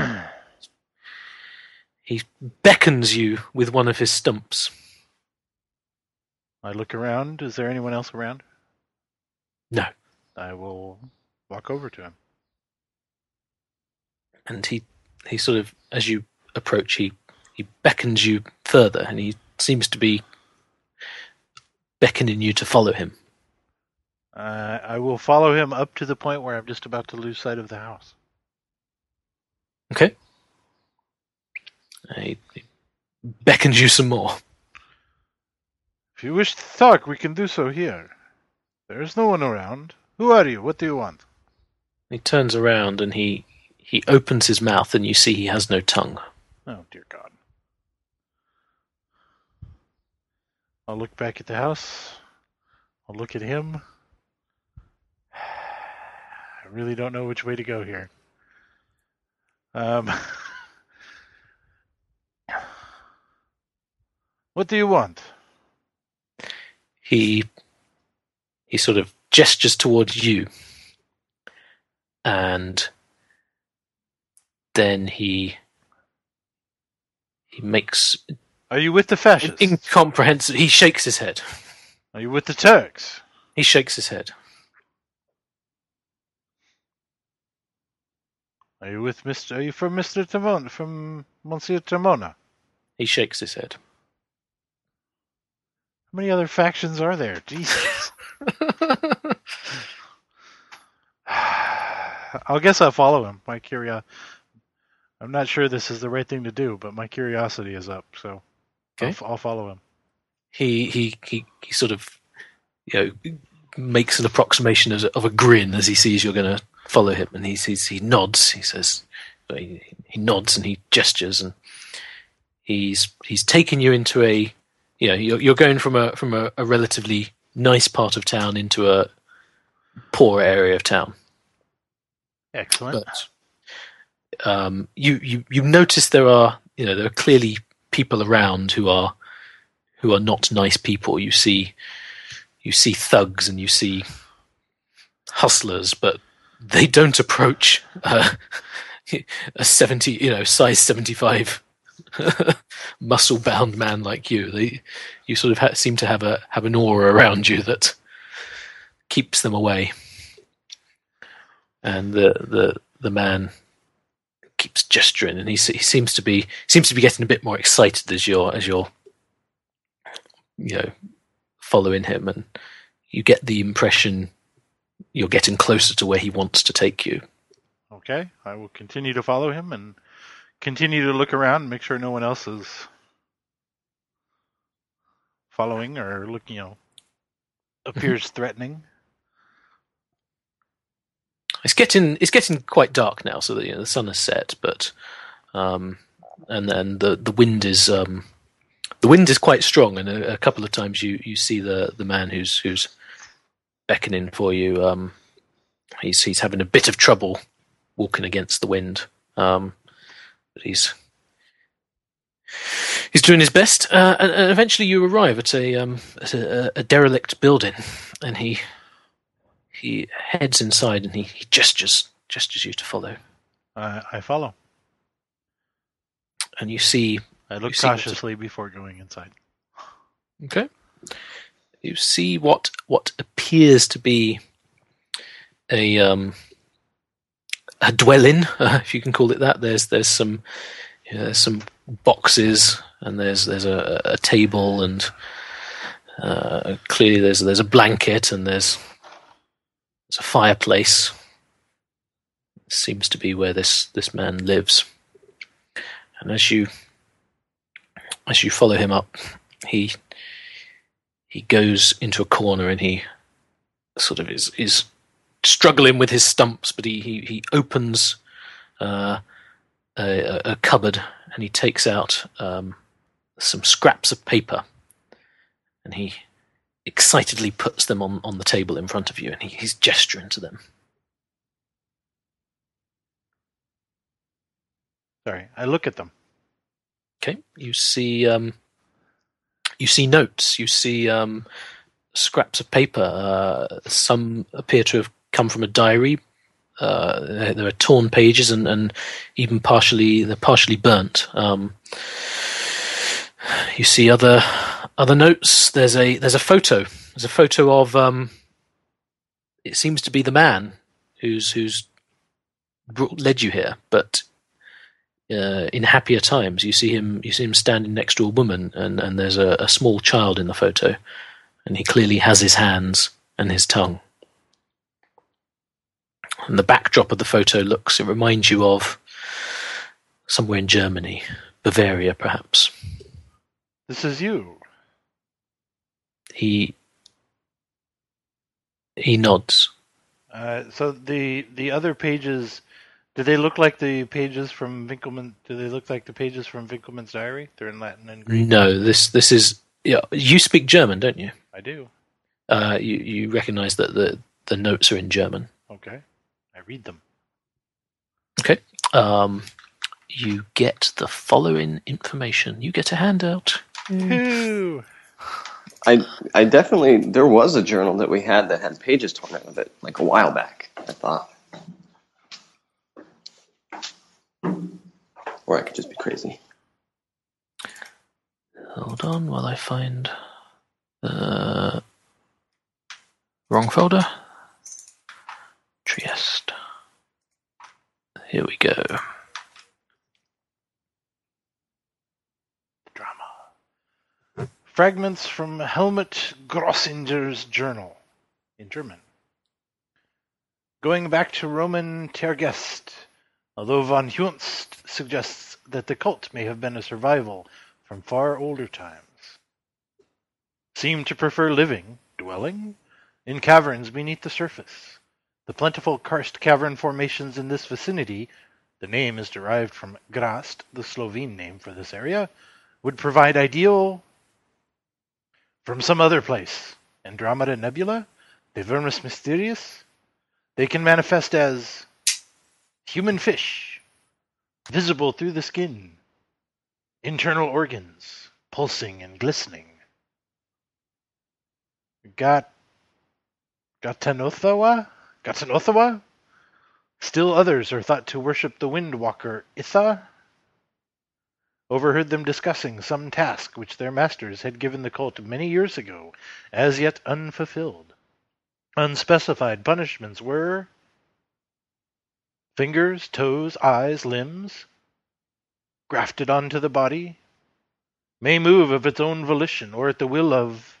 he beckons you with one of his stumps I look around. Is there anyone else around? No. I will walk over to him. and he he sort of as you approach he he beckons you further and he seems to be beckoning you to follow him Uh, I will follow him up to the point where I'm just about to lose sight of the house. Okay. He, he beckons you some more. If you wish to talk, we can do so here. There is no one around. Who are you? What do you want? He turns around and he he opens his mouth and you see he has no tongue. Oh, dear God. I'll look back at the house. I'll look at him. I really don't know which way to go here. Um, what do you want? He he sort of gestures towards you, and then he he makes Are you with the fascists? incomprehensible. He shakes his head. Are you with the Turks? He shakes his head. Are you with Mr. Are you from Mr. Timon? From Monsieur Timona? He shakes his head. Many other factions are there? Jesus. I'll guess I'll follow him. My curiosity. I'm not sure this is the right thing to do, but my curiosity is up, so I'll, Okay. f- I'll follow him. he he he, he sort of you know makes an approximation of, a- of a grin as he sees you're going to follow him, and he sees he nods. He says he, he nods and he gestures, and he's he's taking you into a you know you're, you're going from a from a, a relatively nice part of town into a poor area of town, Excellent. but um, you you you notice there are you know there are clearly people around who are who are not nice people. You see you see thugs and you see hustlers, but they don't approach uh, a seventy you know size seventy five muscle bound man like you. They you sort of ha- seem to have a have an aura around you that keeps them away. And the the the man keeps gesturing, and he he seems to be seems to be getting a bit more excited as you're as you're you know following him, and you get the impression you're getting closer to where he wants to take you. Okay, I will continue to follow him and continue to look around and make sure no one else is following or looking, you know, appears threatening. It's getting it's getting quite dark now, so that you know, the sun has set, but um, and then the the wind is um, the wind is quite strong, and a, a couple of times you, you see the, the man who's who's beckoning for you. Um, he's he's having a bit of trouble walking against the wind, um, but he's he's doing his best. Uh, and, and eventually, you arrive at a um, at a, a derelict building, and he he heads inside and he, he gestures gestures you to follow, I, I follow. and you see I look You see what's- cautiously before going inside. Okay. You see what what appears to be a um, a dwelling, uh, if you can call it that. There's there's some you know, there's some boxes and there's there's a, a table and uh, clearly there's there's a blanket and there's there's a fireplace. It Seems to be where this this man lives. And as you as you follow him up, he he goes into a corner and he sort of is is struggling with his stumps, but he he, he opens uh, a, a, cupboard and he takes out um, some scraps of paper, and he excitedly puts them on, on the table in front of you, and he, he's gesturing to them. Sorry, I look at them. Okay, you see um, you see notes, you see um, scraps of paper. Uh, some appear to have come from a diary. Uh, there are torn pages and, and even partially they're partially burnt. Um, you see other other notes. There's a there's a photo. There's a photo of um, it seems to be the man who's who's brought, led you here, but uh, in happier times, you see him you see him standing next to a woman, and, and there's a, a small child in the photo, and he clearly has his hands and his tongue. And the backdrop of the photo looks, it reminds you of somewhere in Germany, Bavaria perhaps. This is you. He he nods. Uh, so the the other pages, do they look like the pages from Winckelmann? Do they look like the pages from Winckelmann's diary? They're in Latin and Greek. No, this this is yeah. You speak German, don't you? I do. Uh, you you recognise that the the notes are in German. Okay read them. Okay. Um, you get the following information. You get a handout. Ooh. I I definitely there was a journal that we had that had pages torn out of it like a while back. I thought, or I could just be crazy. Hold on while I find the wrong folder. Trieste. Here we go. Drama. Fragments from Helmut Grossinger's journal in German. Going back to Roman Tergeste, although von Junzt suggests that the cult may have been a survival from far older times. Seem to prefer living, dwelling, in caverns beneath the surface the plentiful karst cavern formations in this vicinity the name is derived from Grast, the Slovene name for this area, would provide ideal from some other place. Andromeda Nebula, the Vermis Mysteriis, they can manifest as human fish, visible through the skin, internal organs, pulsing and glistening. Got Ghatanothoa? Ghatanothoa? Still others are thought to worship the wind walker Itha. Overheard them discussing some task which their masters had given the cult many years ago, as yet unfulfilled. Unspecified punishments were fingers, toes, eyes, limbs, grafted onto the body, may move of its own volition or at the will of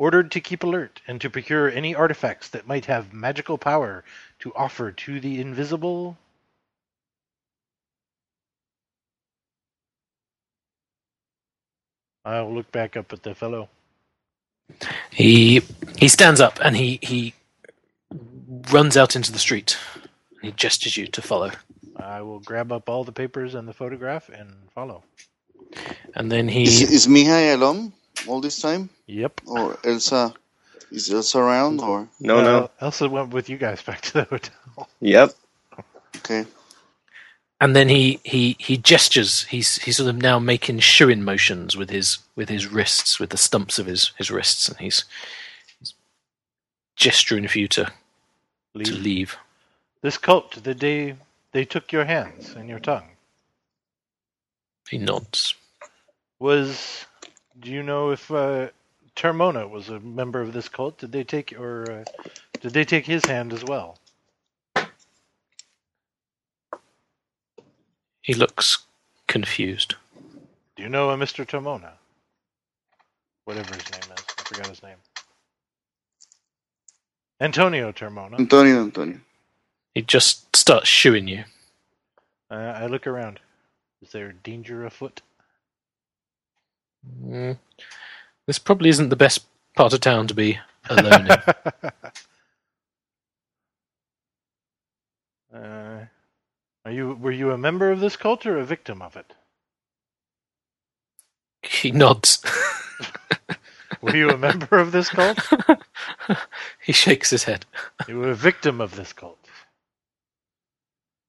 ordered to keep alert and to procure any artifacts that might have magical power to offer to the invisible. I'll look back up at the fellow. He he stands up and he he runs out into the street. He gestures you to follow. I will grab up all the papers and the photograph and follow. And then he is, is Mihai alone? All this time? Yep. Or Elsa? Is Elsa around or? No, uh, no. Elsa went with you guys back to the hotel. Yep. Okay. And then he, he, he gestures. He's he's sort of now making shooing motions with his with his wrists, with the stumps of his, his wrists, and he's, he's gesturing for you to leave. to leave. This cult, the day they took your hands and your tongue. He nods. Was do you know if uh, Termona was a member of this cult? Did they take or uh, did they take his hand as well? He looks confused. Do you know a Mr. Termona? Whatever his name is, I forgot his name. Antonio Termona. Antonio, Antonio. He just starts shooing you. Uh, I look around. Is there danger afoot? Mm. This probably isn't the best part of town to be alone in. uh, are you were you a member of this cult or a victim of it? He nods. were you a member of this cult? he shakes his head. You were a victim of this cult.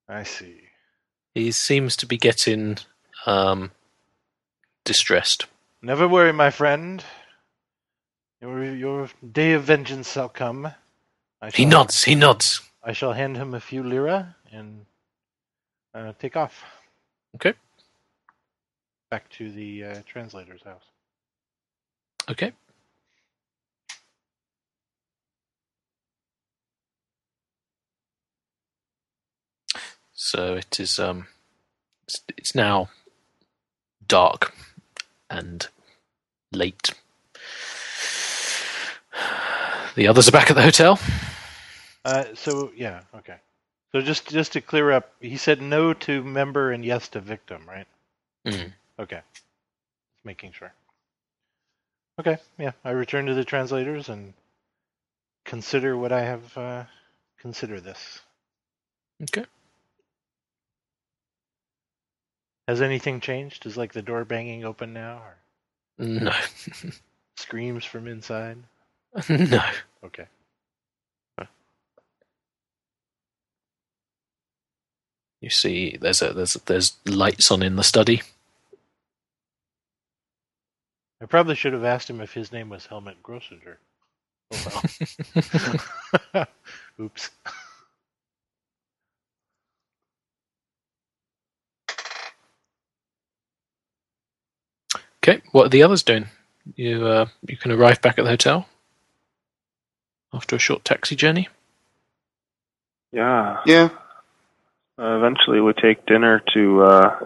I see. He seems to be getting um, distressed. Never worry, my friend. Your your day of vengeance shall come. he nods. He nods. I shall hand him a few lira and uh, take off. Okay. Back to the uh, translator's house. Okay. So it is. Um, it's, it's now dark and late. The others are back at the hotel. Uh, so yeah, okay. So just just to clear up, he said no to member and yes to victim, right? Mm. Okay. Just making sure. Okay, yeah. I return to the translators and consider what I have uh, consider this. Okay. Has anything changed? Is like the door banging open now, or No. screams from inside? no. Okay. You see, there's a there's there's lights on in the study. I probably should have asked him if his name was Helmut Grossinger. Oh well. Oops. Okay, what are the others doing? You uh, you can arrive back at the hotel after a short taxi journey. Yeah. Yeah. Uh, eventually, we take dinner to uh,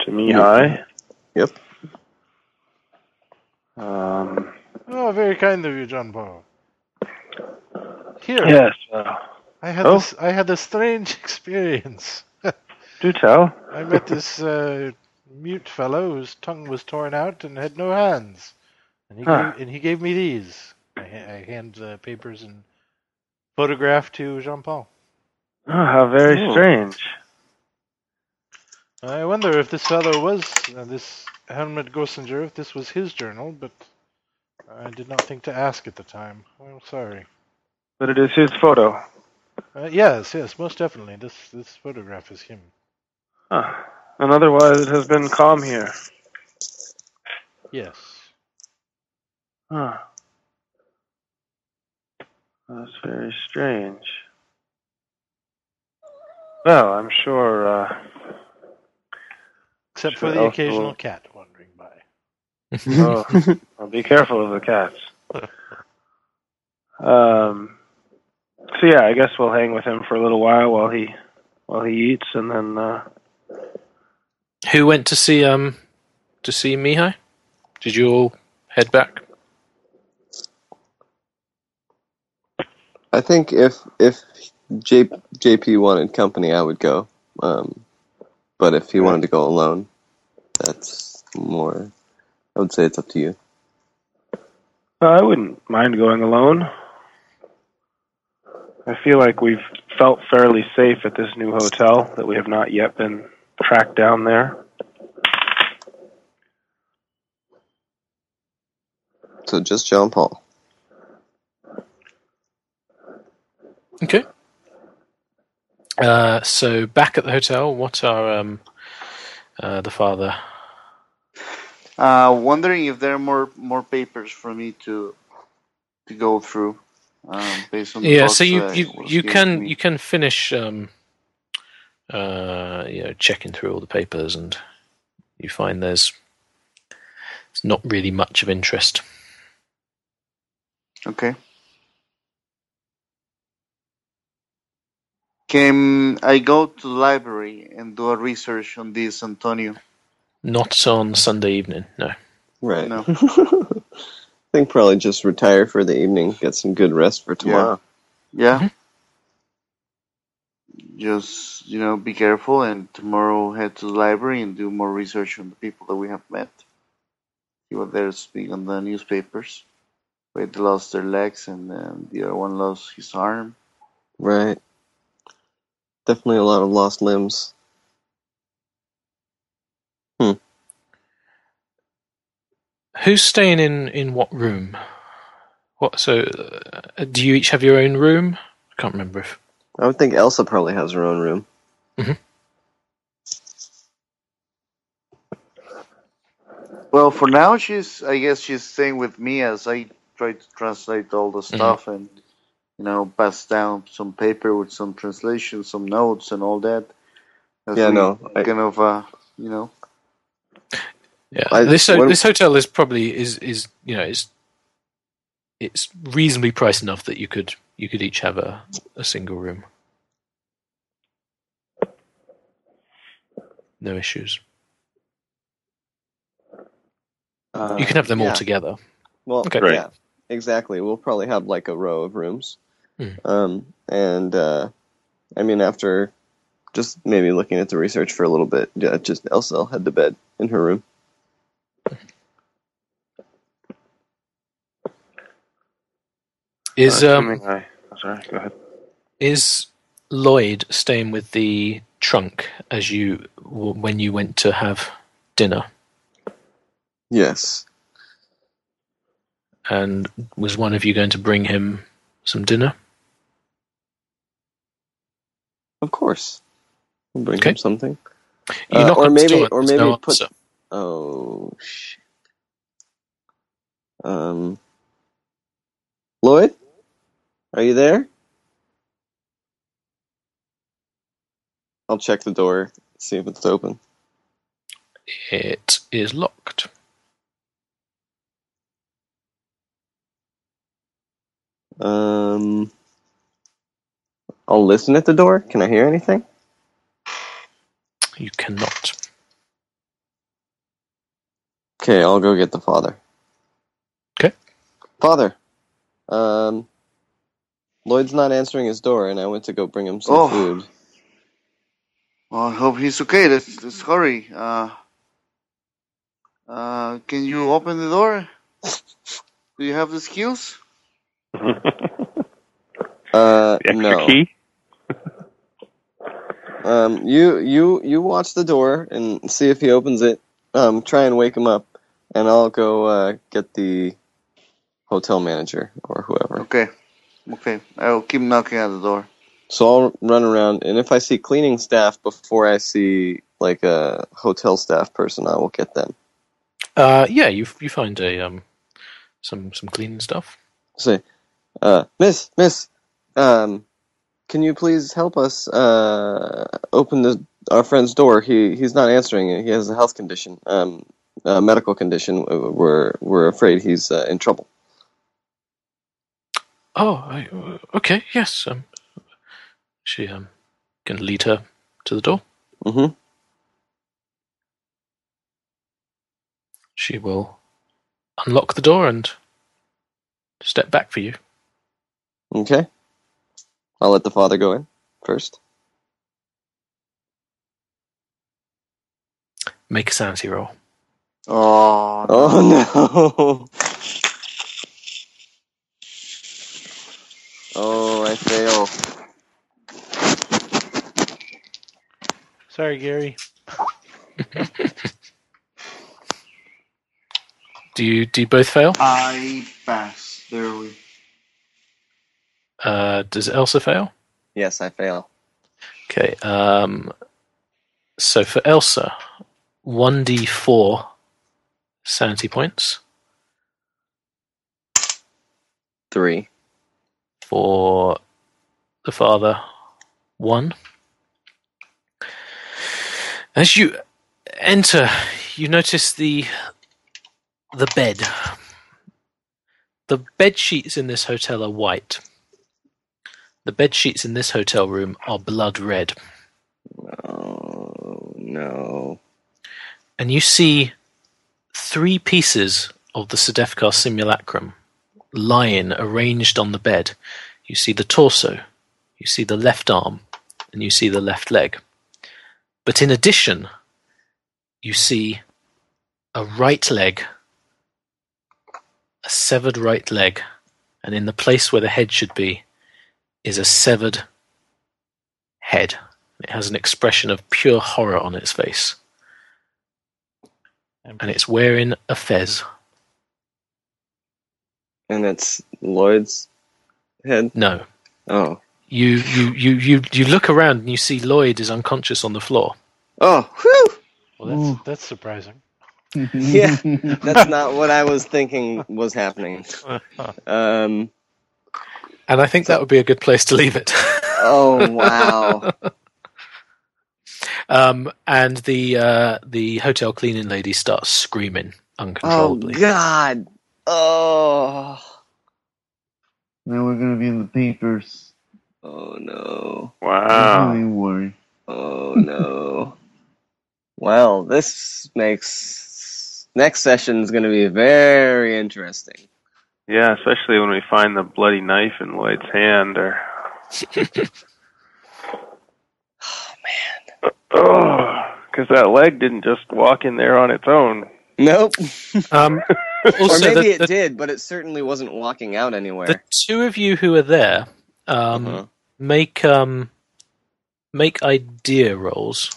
to Mihai. Yep. Um, Oh, very kind of you, Jean Paul. Here, yes. Uh, I had Oh. this. I had a strange experience. do tell. I met this uh, mute fellow whose tongue was torn out and had no hands, and he Huh. gave, and he gave me these. I, I hand the papers and photograph to Jean Paul. Oh, how very Oh. strange. I wonder if this fellow was uh, this Helmut Grossinger, if this was his journal, but I did not think to ask at the time. I'm sorry. But it is his photo. Uh, yes, yes, most definitely. This this photograph is him. Huh. And otherwise, it has been calm here. Yes. Huh. That's very strange. Well, I'm sure. Uh, Except Sure, for the occasional I'll- cat wandering by. oh, well, be careful of the cats. Um. So yeah, I guess we'll hang with him for a little while while he while he eats, and then uh, Who went to see um to see Mihai? Did you all head back? I think if if J, JP wanted company, I would go. Um, but if he wanted to go alone, that's more. I would say it's up to you. I wouldn't mind going alone. I feel like we've felt fairly safe at this new hotel, that we have not yet been tracked down there. So just Jean Paul. Okay. Uh, so back at the hotel, what are um, uh, the father? Uh, wondering if there are more more papers for me to to go through. Um, based on the Yeah, so you you, you can you can finish um, uh, you know checking through all the papers and you find there's It's not really much of interest. Okay. Can I go to the library and do a research on this, Antonio? Not on Sunday evening, no. Right. No. I think probably just retire for the evening, get some good rest for tomorrow. Yeah. Mhm. Just you know, be careful, and tomorrow head to the library and do more research on the people that we have met. See what they're speaking on the newspapers. Wait, they lost their legs, and then the other one lost his arm. Right. Definitely a lot of lost limbs. Hmm. Who's staying in in what room? What? So, uh, do you each have your own room? I can't remember if. I would think Elsa probably has her own room. Well, for now, she's. I guess she's staying with me as I try to translate all the stuff and you know pass down some paper with some translations, some notes, and all that. As Yeah, we no, I- kind of uh, you know. Yeah, I- this ho- when- this hotel is probably is is you know it's it's reasonably priced enough that you could you could each have a, a single room. No issues. Uh, You can have them all together. Well, Okay. Right. yeah, exactly. We'll probably have like a row of rooms. Hmm. Um, and uh, I mean, after just maybe looking at the research for a little bit, yeah, just Elsa will head to bed in her room. Is Uh, um assuming I, oh, sorry, go ahead. is Lloyd staying with the trunk as you when you went to have dinner? Yes. And was one of you going to bring him some dinner? Of course. We'll bring Okay. him something. You Uh, knock or on the maybe- or there's maybe no put- answer. Oh shit. Um, Lloyd, are you there? I'll check the door, see if it's open. It is locked. Um, I'll listen at the door. Can I hear anything? You cannot. Okay, I'll go get the father. Okay. Father, um, Lloyd's not answering his door, and I went to go bring him some Oh. food. Well, I hope he's okay. Let's let's hurry. Uh, uh, can you open the door? Do you have the skills? Uh, The extra no. key? Um, you you you watch the door and see if he opens it. Um, try and wake him up, and I'll go uh, get the hotel manager or whoever. Okay, okay. I'll keep knocking at the door. So I'll run around, and if I see cleaning staff before I see like a hotel staff person, I will get them. Uh, yeah, you you find a um some some cleaning stuff. Say, uh, Miss, Miss, um, can you please help us uh, open the our friend's door? He he's not answering it. He has a health condition, um, a medical condition. We're we're afraid he's uh, in trouble. Oh, I, uh, okay, yes. Um, she um can lead her to the door. Mm-hmm. She will unlock the door and step back for you. Okay. I'll let the father go in first. Make a sanity roll. Oh, Oh no! Oh, I fail. Sorry, Gary. Do you do you both fail? I pass. There we. Uh, does Elsa fail? Yes, I fail. Okay. Um, so for Elsa, one d four sanity points. Three. For the father, one. As you enter, you notice the the bed. The bed sheets in this hotel are white. The bed sheets in this hotel room are blood red. Oh no. And you see three pieces of the Sedefkar simulacrum lying arranged on the bed. You see the torso, you see the left arm, and you see the left leg. But in addition, you see a right leg, a severed right leg, and in the place where the head should be is a severed head. It has an expression of pure horror on its face. And it's wearing a fez. And it's Lloyd's head? No. Oh. You, you, you, you, you look around and you see Lloyd is unconscious on the floor. Oh, whew! Well, that's that's surprising. yeah, that's not what I was thinking was happening. Um, and I think that would be a good place to leave it. oh wow! um, and the uh, the hotel cleaning lady starts screaming uncontrollably. Oh God! Oh. Now we're gonna be in the papers. Oh no! Wow. Don't worry. Oh no! well, this makes next session is going to be very interesting. Yeah, especially when we find the bloody knife in Lloyd's hand. Or Oh man! oh, because that leg didn't just walk in there on its own. Nope. Um, or maybe the, it did, but it certainly wasn't walking out anywhere. the two of you who are there um, Uh-huh. make um, make idea rolls.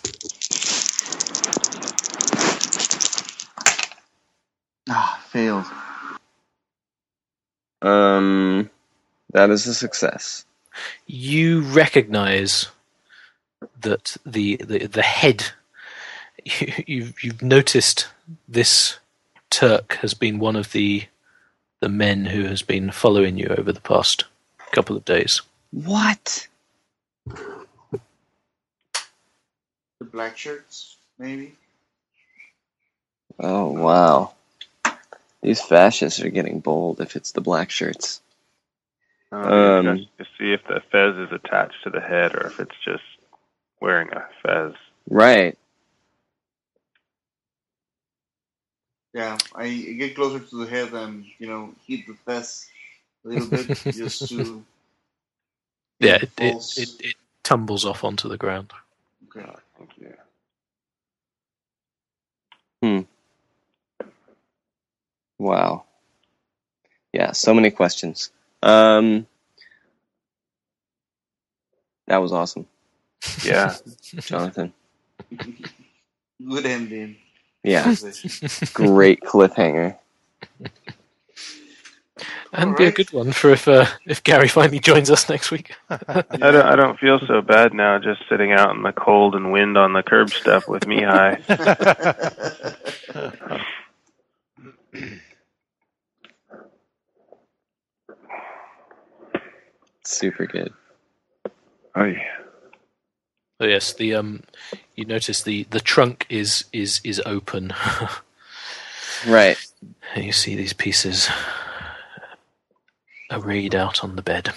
Ah, failed. Um, that is a success. you recognize that the the, the head you, you've you've noticed this Turk has been one of the the men who has been following you over the past couple of days. What? The black shirts, maybe. Oh wow! These fascists are getting bold. If it's the black shirts. Um, Um, to see if the fez is attached to the head or if it's just wearing a fez. Right. Yeah, I get closer to the head and you know hit the fez a little bit just to. Yeah, it, it, it, it tumbles off onto the ground. Okay. Thank you. Wow. Yeah, so many questions. Um, that was awesome, Yeah. Jonathan. Good ending. Yeah, great cliffhanger. And be a good one for if uh, if Gary finally joins us next week. I don't. I don't feel so bad now, just sitting out in the cold and wind on the curb step with Mihai. Super good. Oh yeah. Oh yes, the um, you notice the the trunk is is is open. Right. And you see these pieces arrayed out on the bed.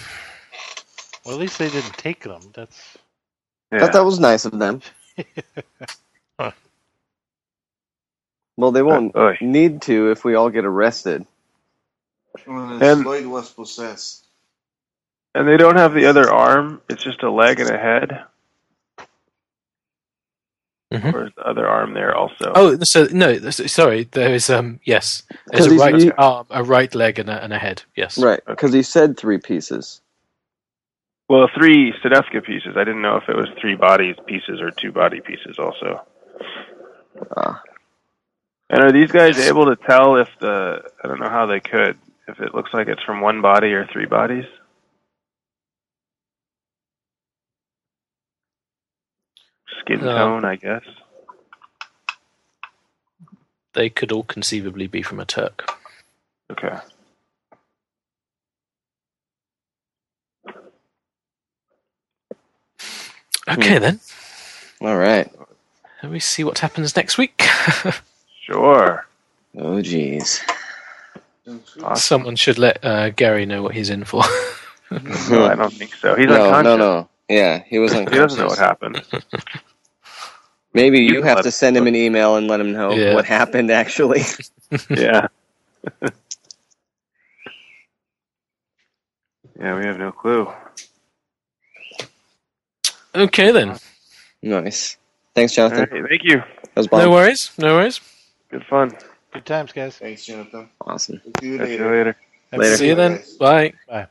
Well, at least they didn't take them. That's yeah. Thought that was nice of them. Well, they won't Uh, need to if we all get arrested. Unless And- Lloyd was possessed. And they don't have the other arm. It's just a leg and a head. Mhm. Or is the other arm there also? Oh, so no, sorry. There is um, yes, there's a 'Cause right he's- arm, a right leg, and a, and a head. Yes, Right, because he said three pieces. Well, three Sedefkar pieces. I didn't know if it was three body pieces or two body pieces also. Ah, And are these guys able to tell if the I don't know how they could if it looks like it's from one body or three bodies? Skin Um, tone, I guess. they could all conceivably be from a Turk. Okay. Okay, then all right. let me see what happens next week. Sure. Oh, jeez. Awesome. Someone should let uh, Gary know what he's in for. No, I don't think so. He's no, unconscious. no, no. Yeah, he was unconscious. He doesn't know what happened. Maybe You you have to send him an email and let him know Yeah. what happened. Actually, yeah. yeah, we have no clue. okay then. nice. Thanks, Jonathan. right, thank you. That was. No worries. No worries. Good fun. Good times, guys. Thanks, Jonathan. Awesome. See you Catch you later. later. Later. See you then. Bye. Bye.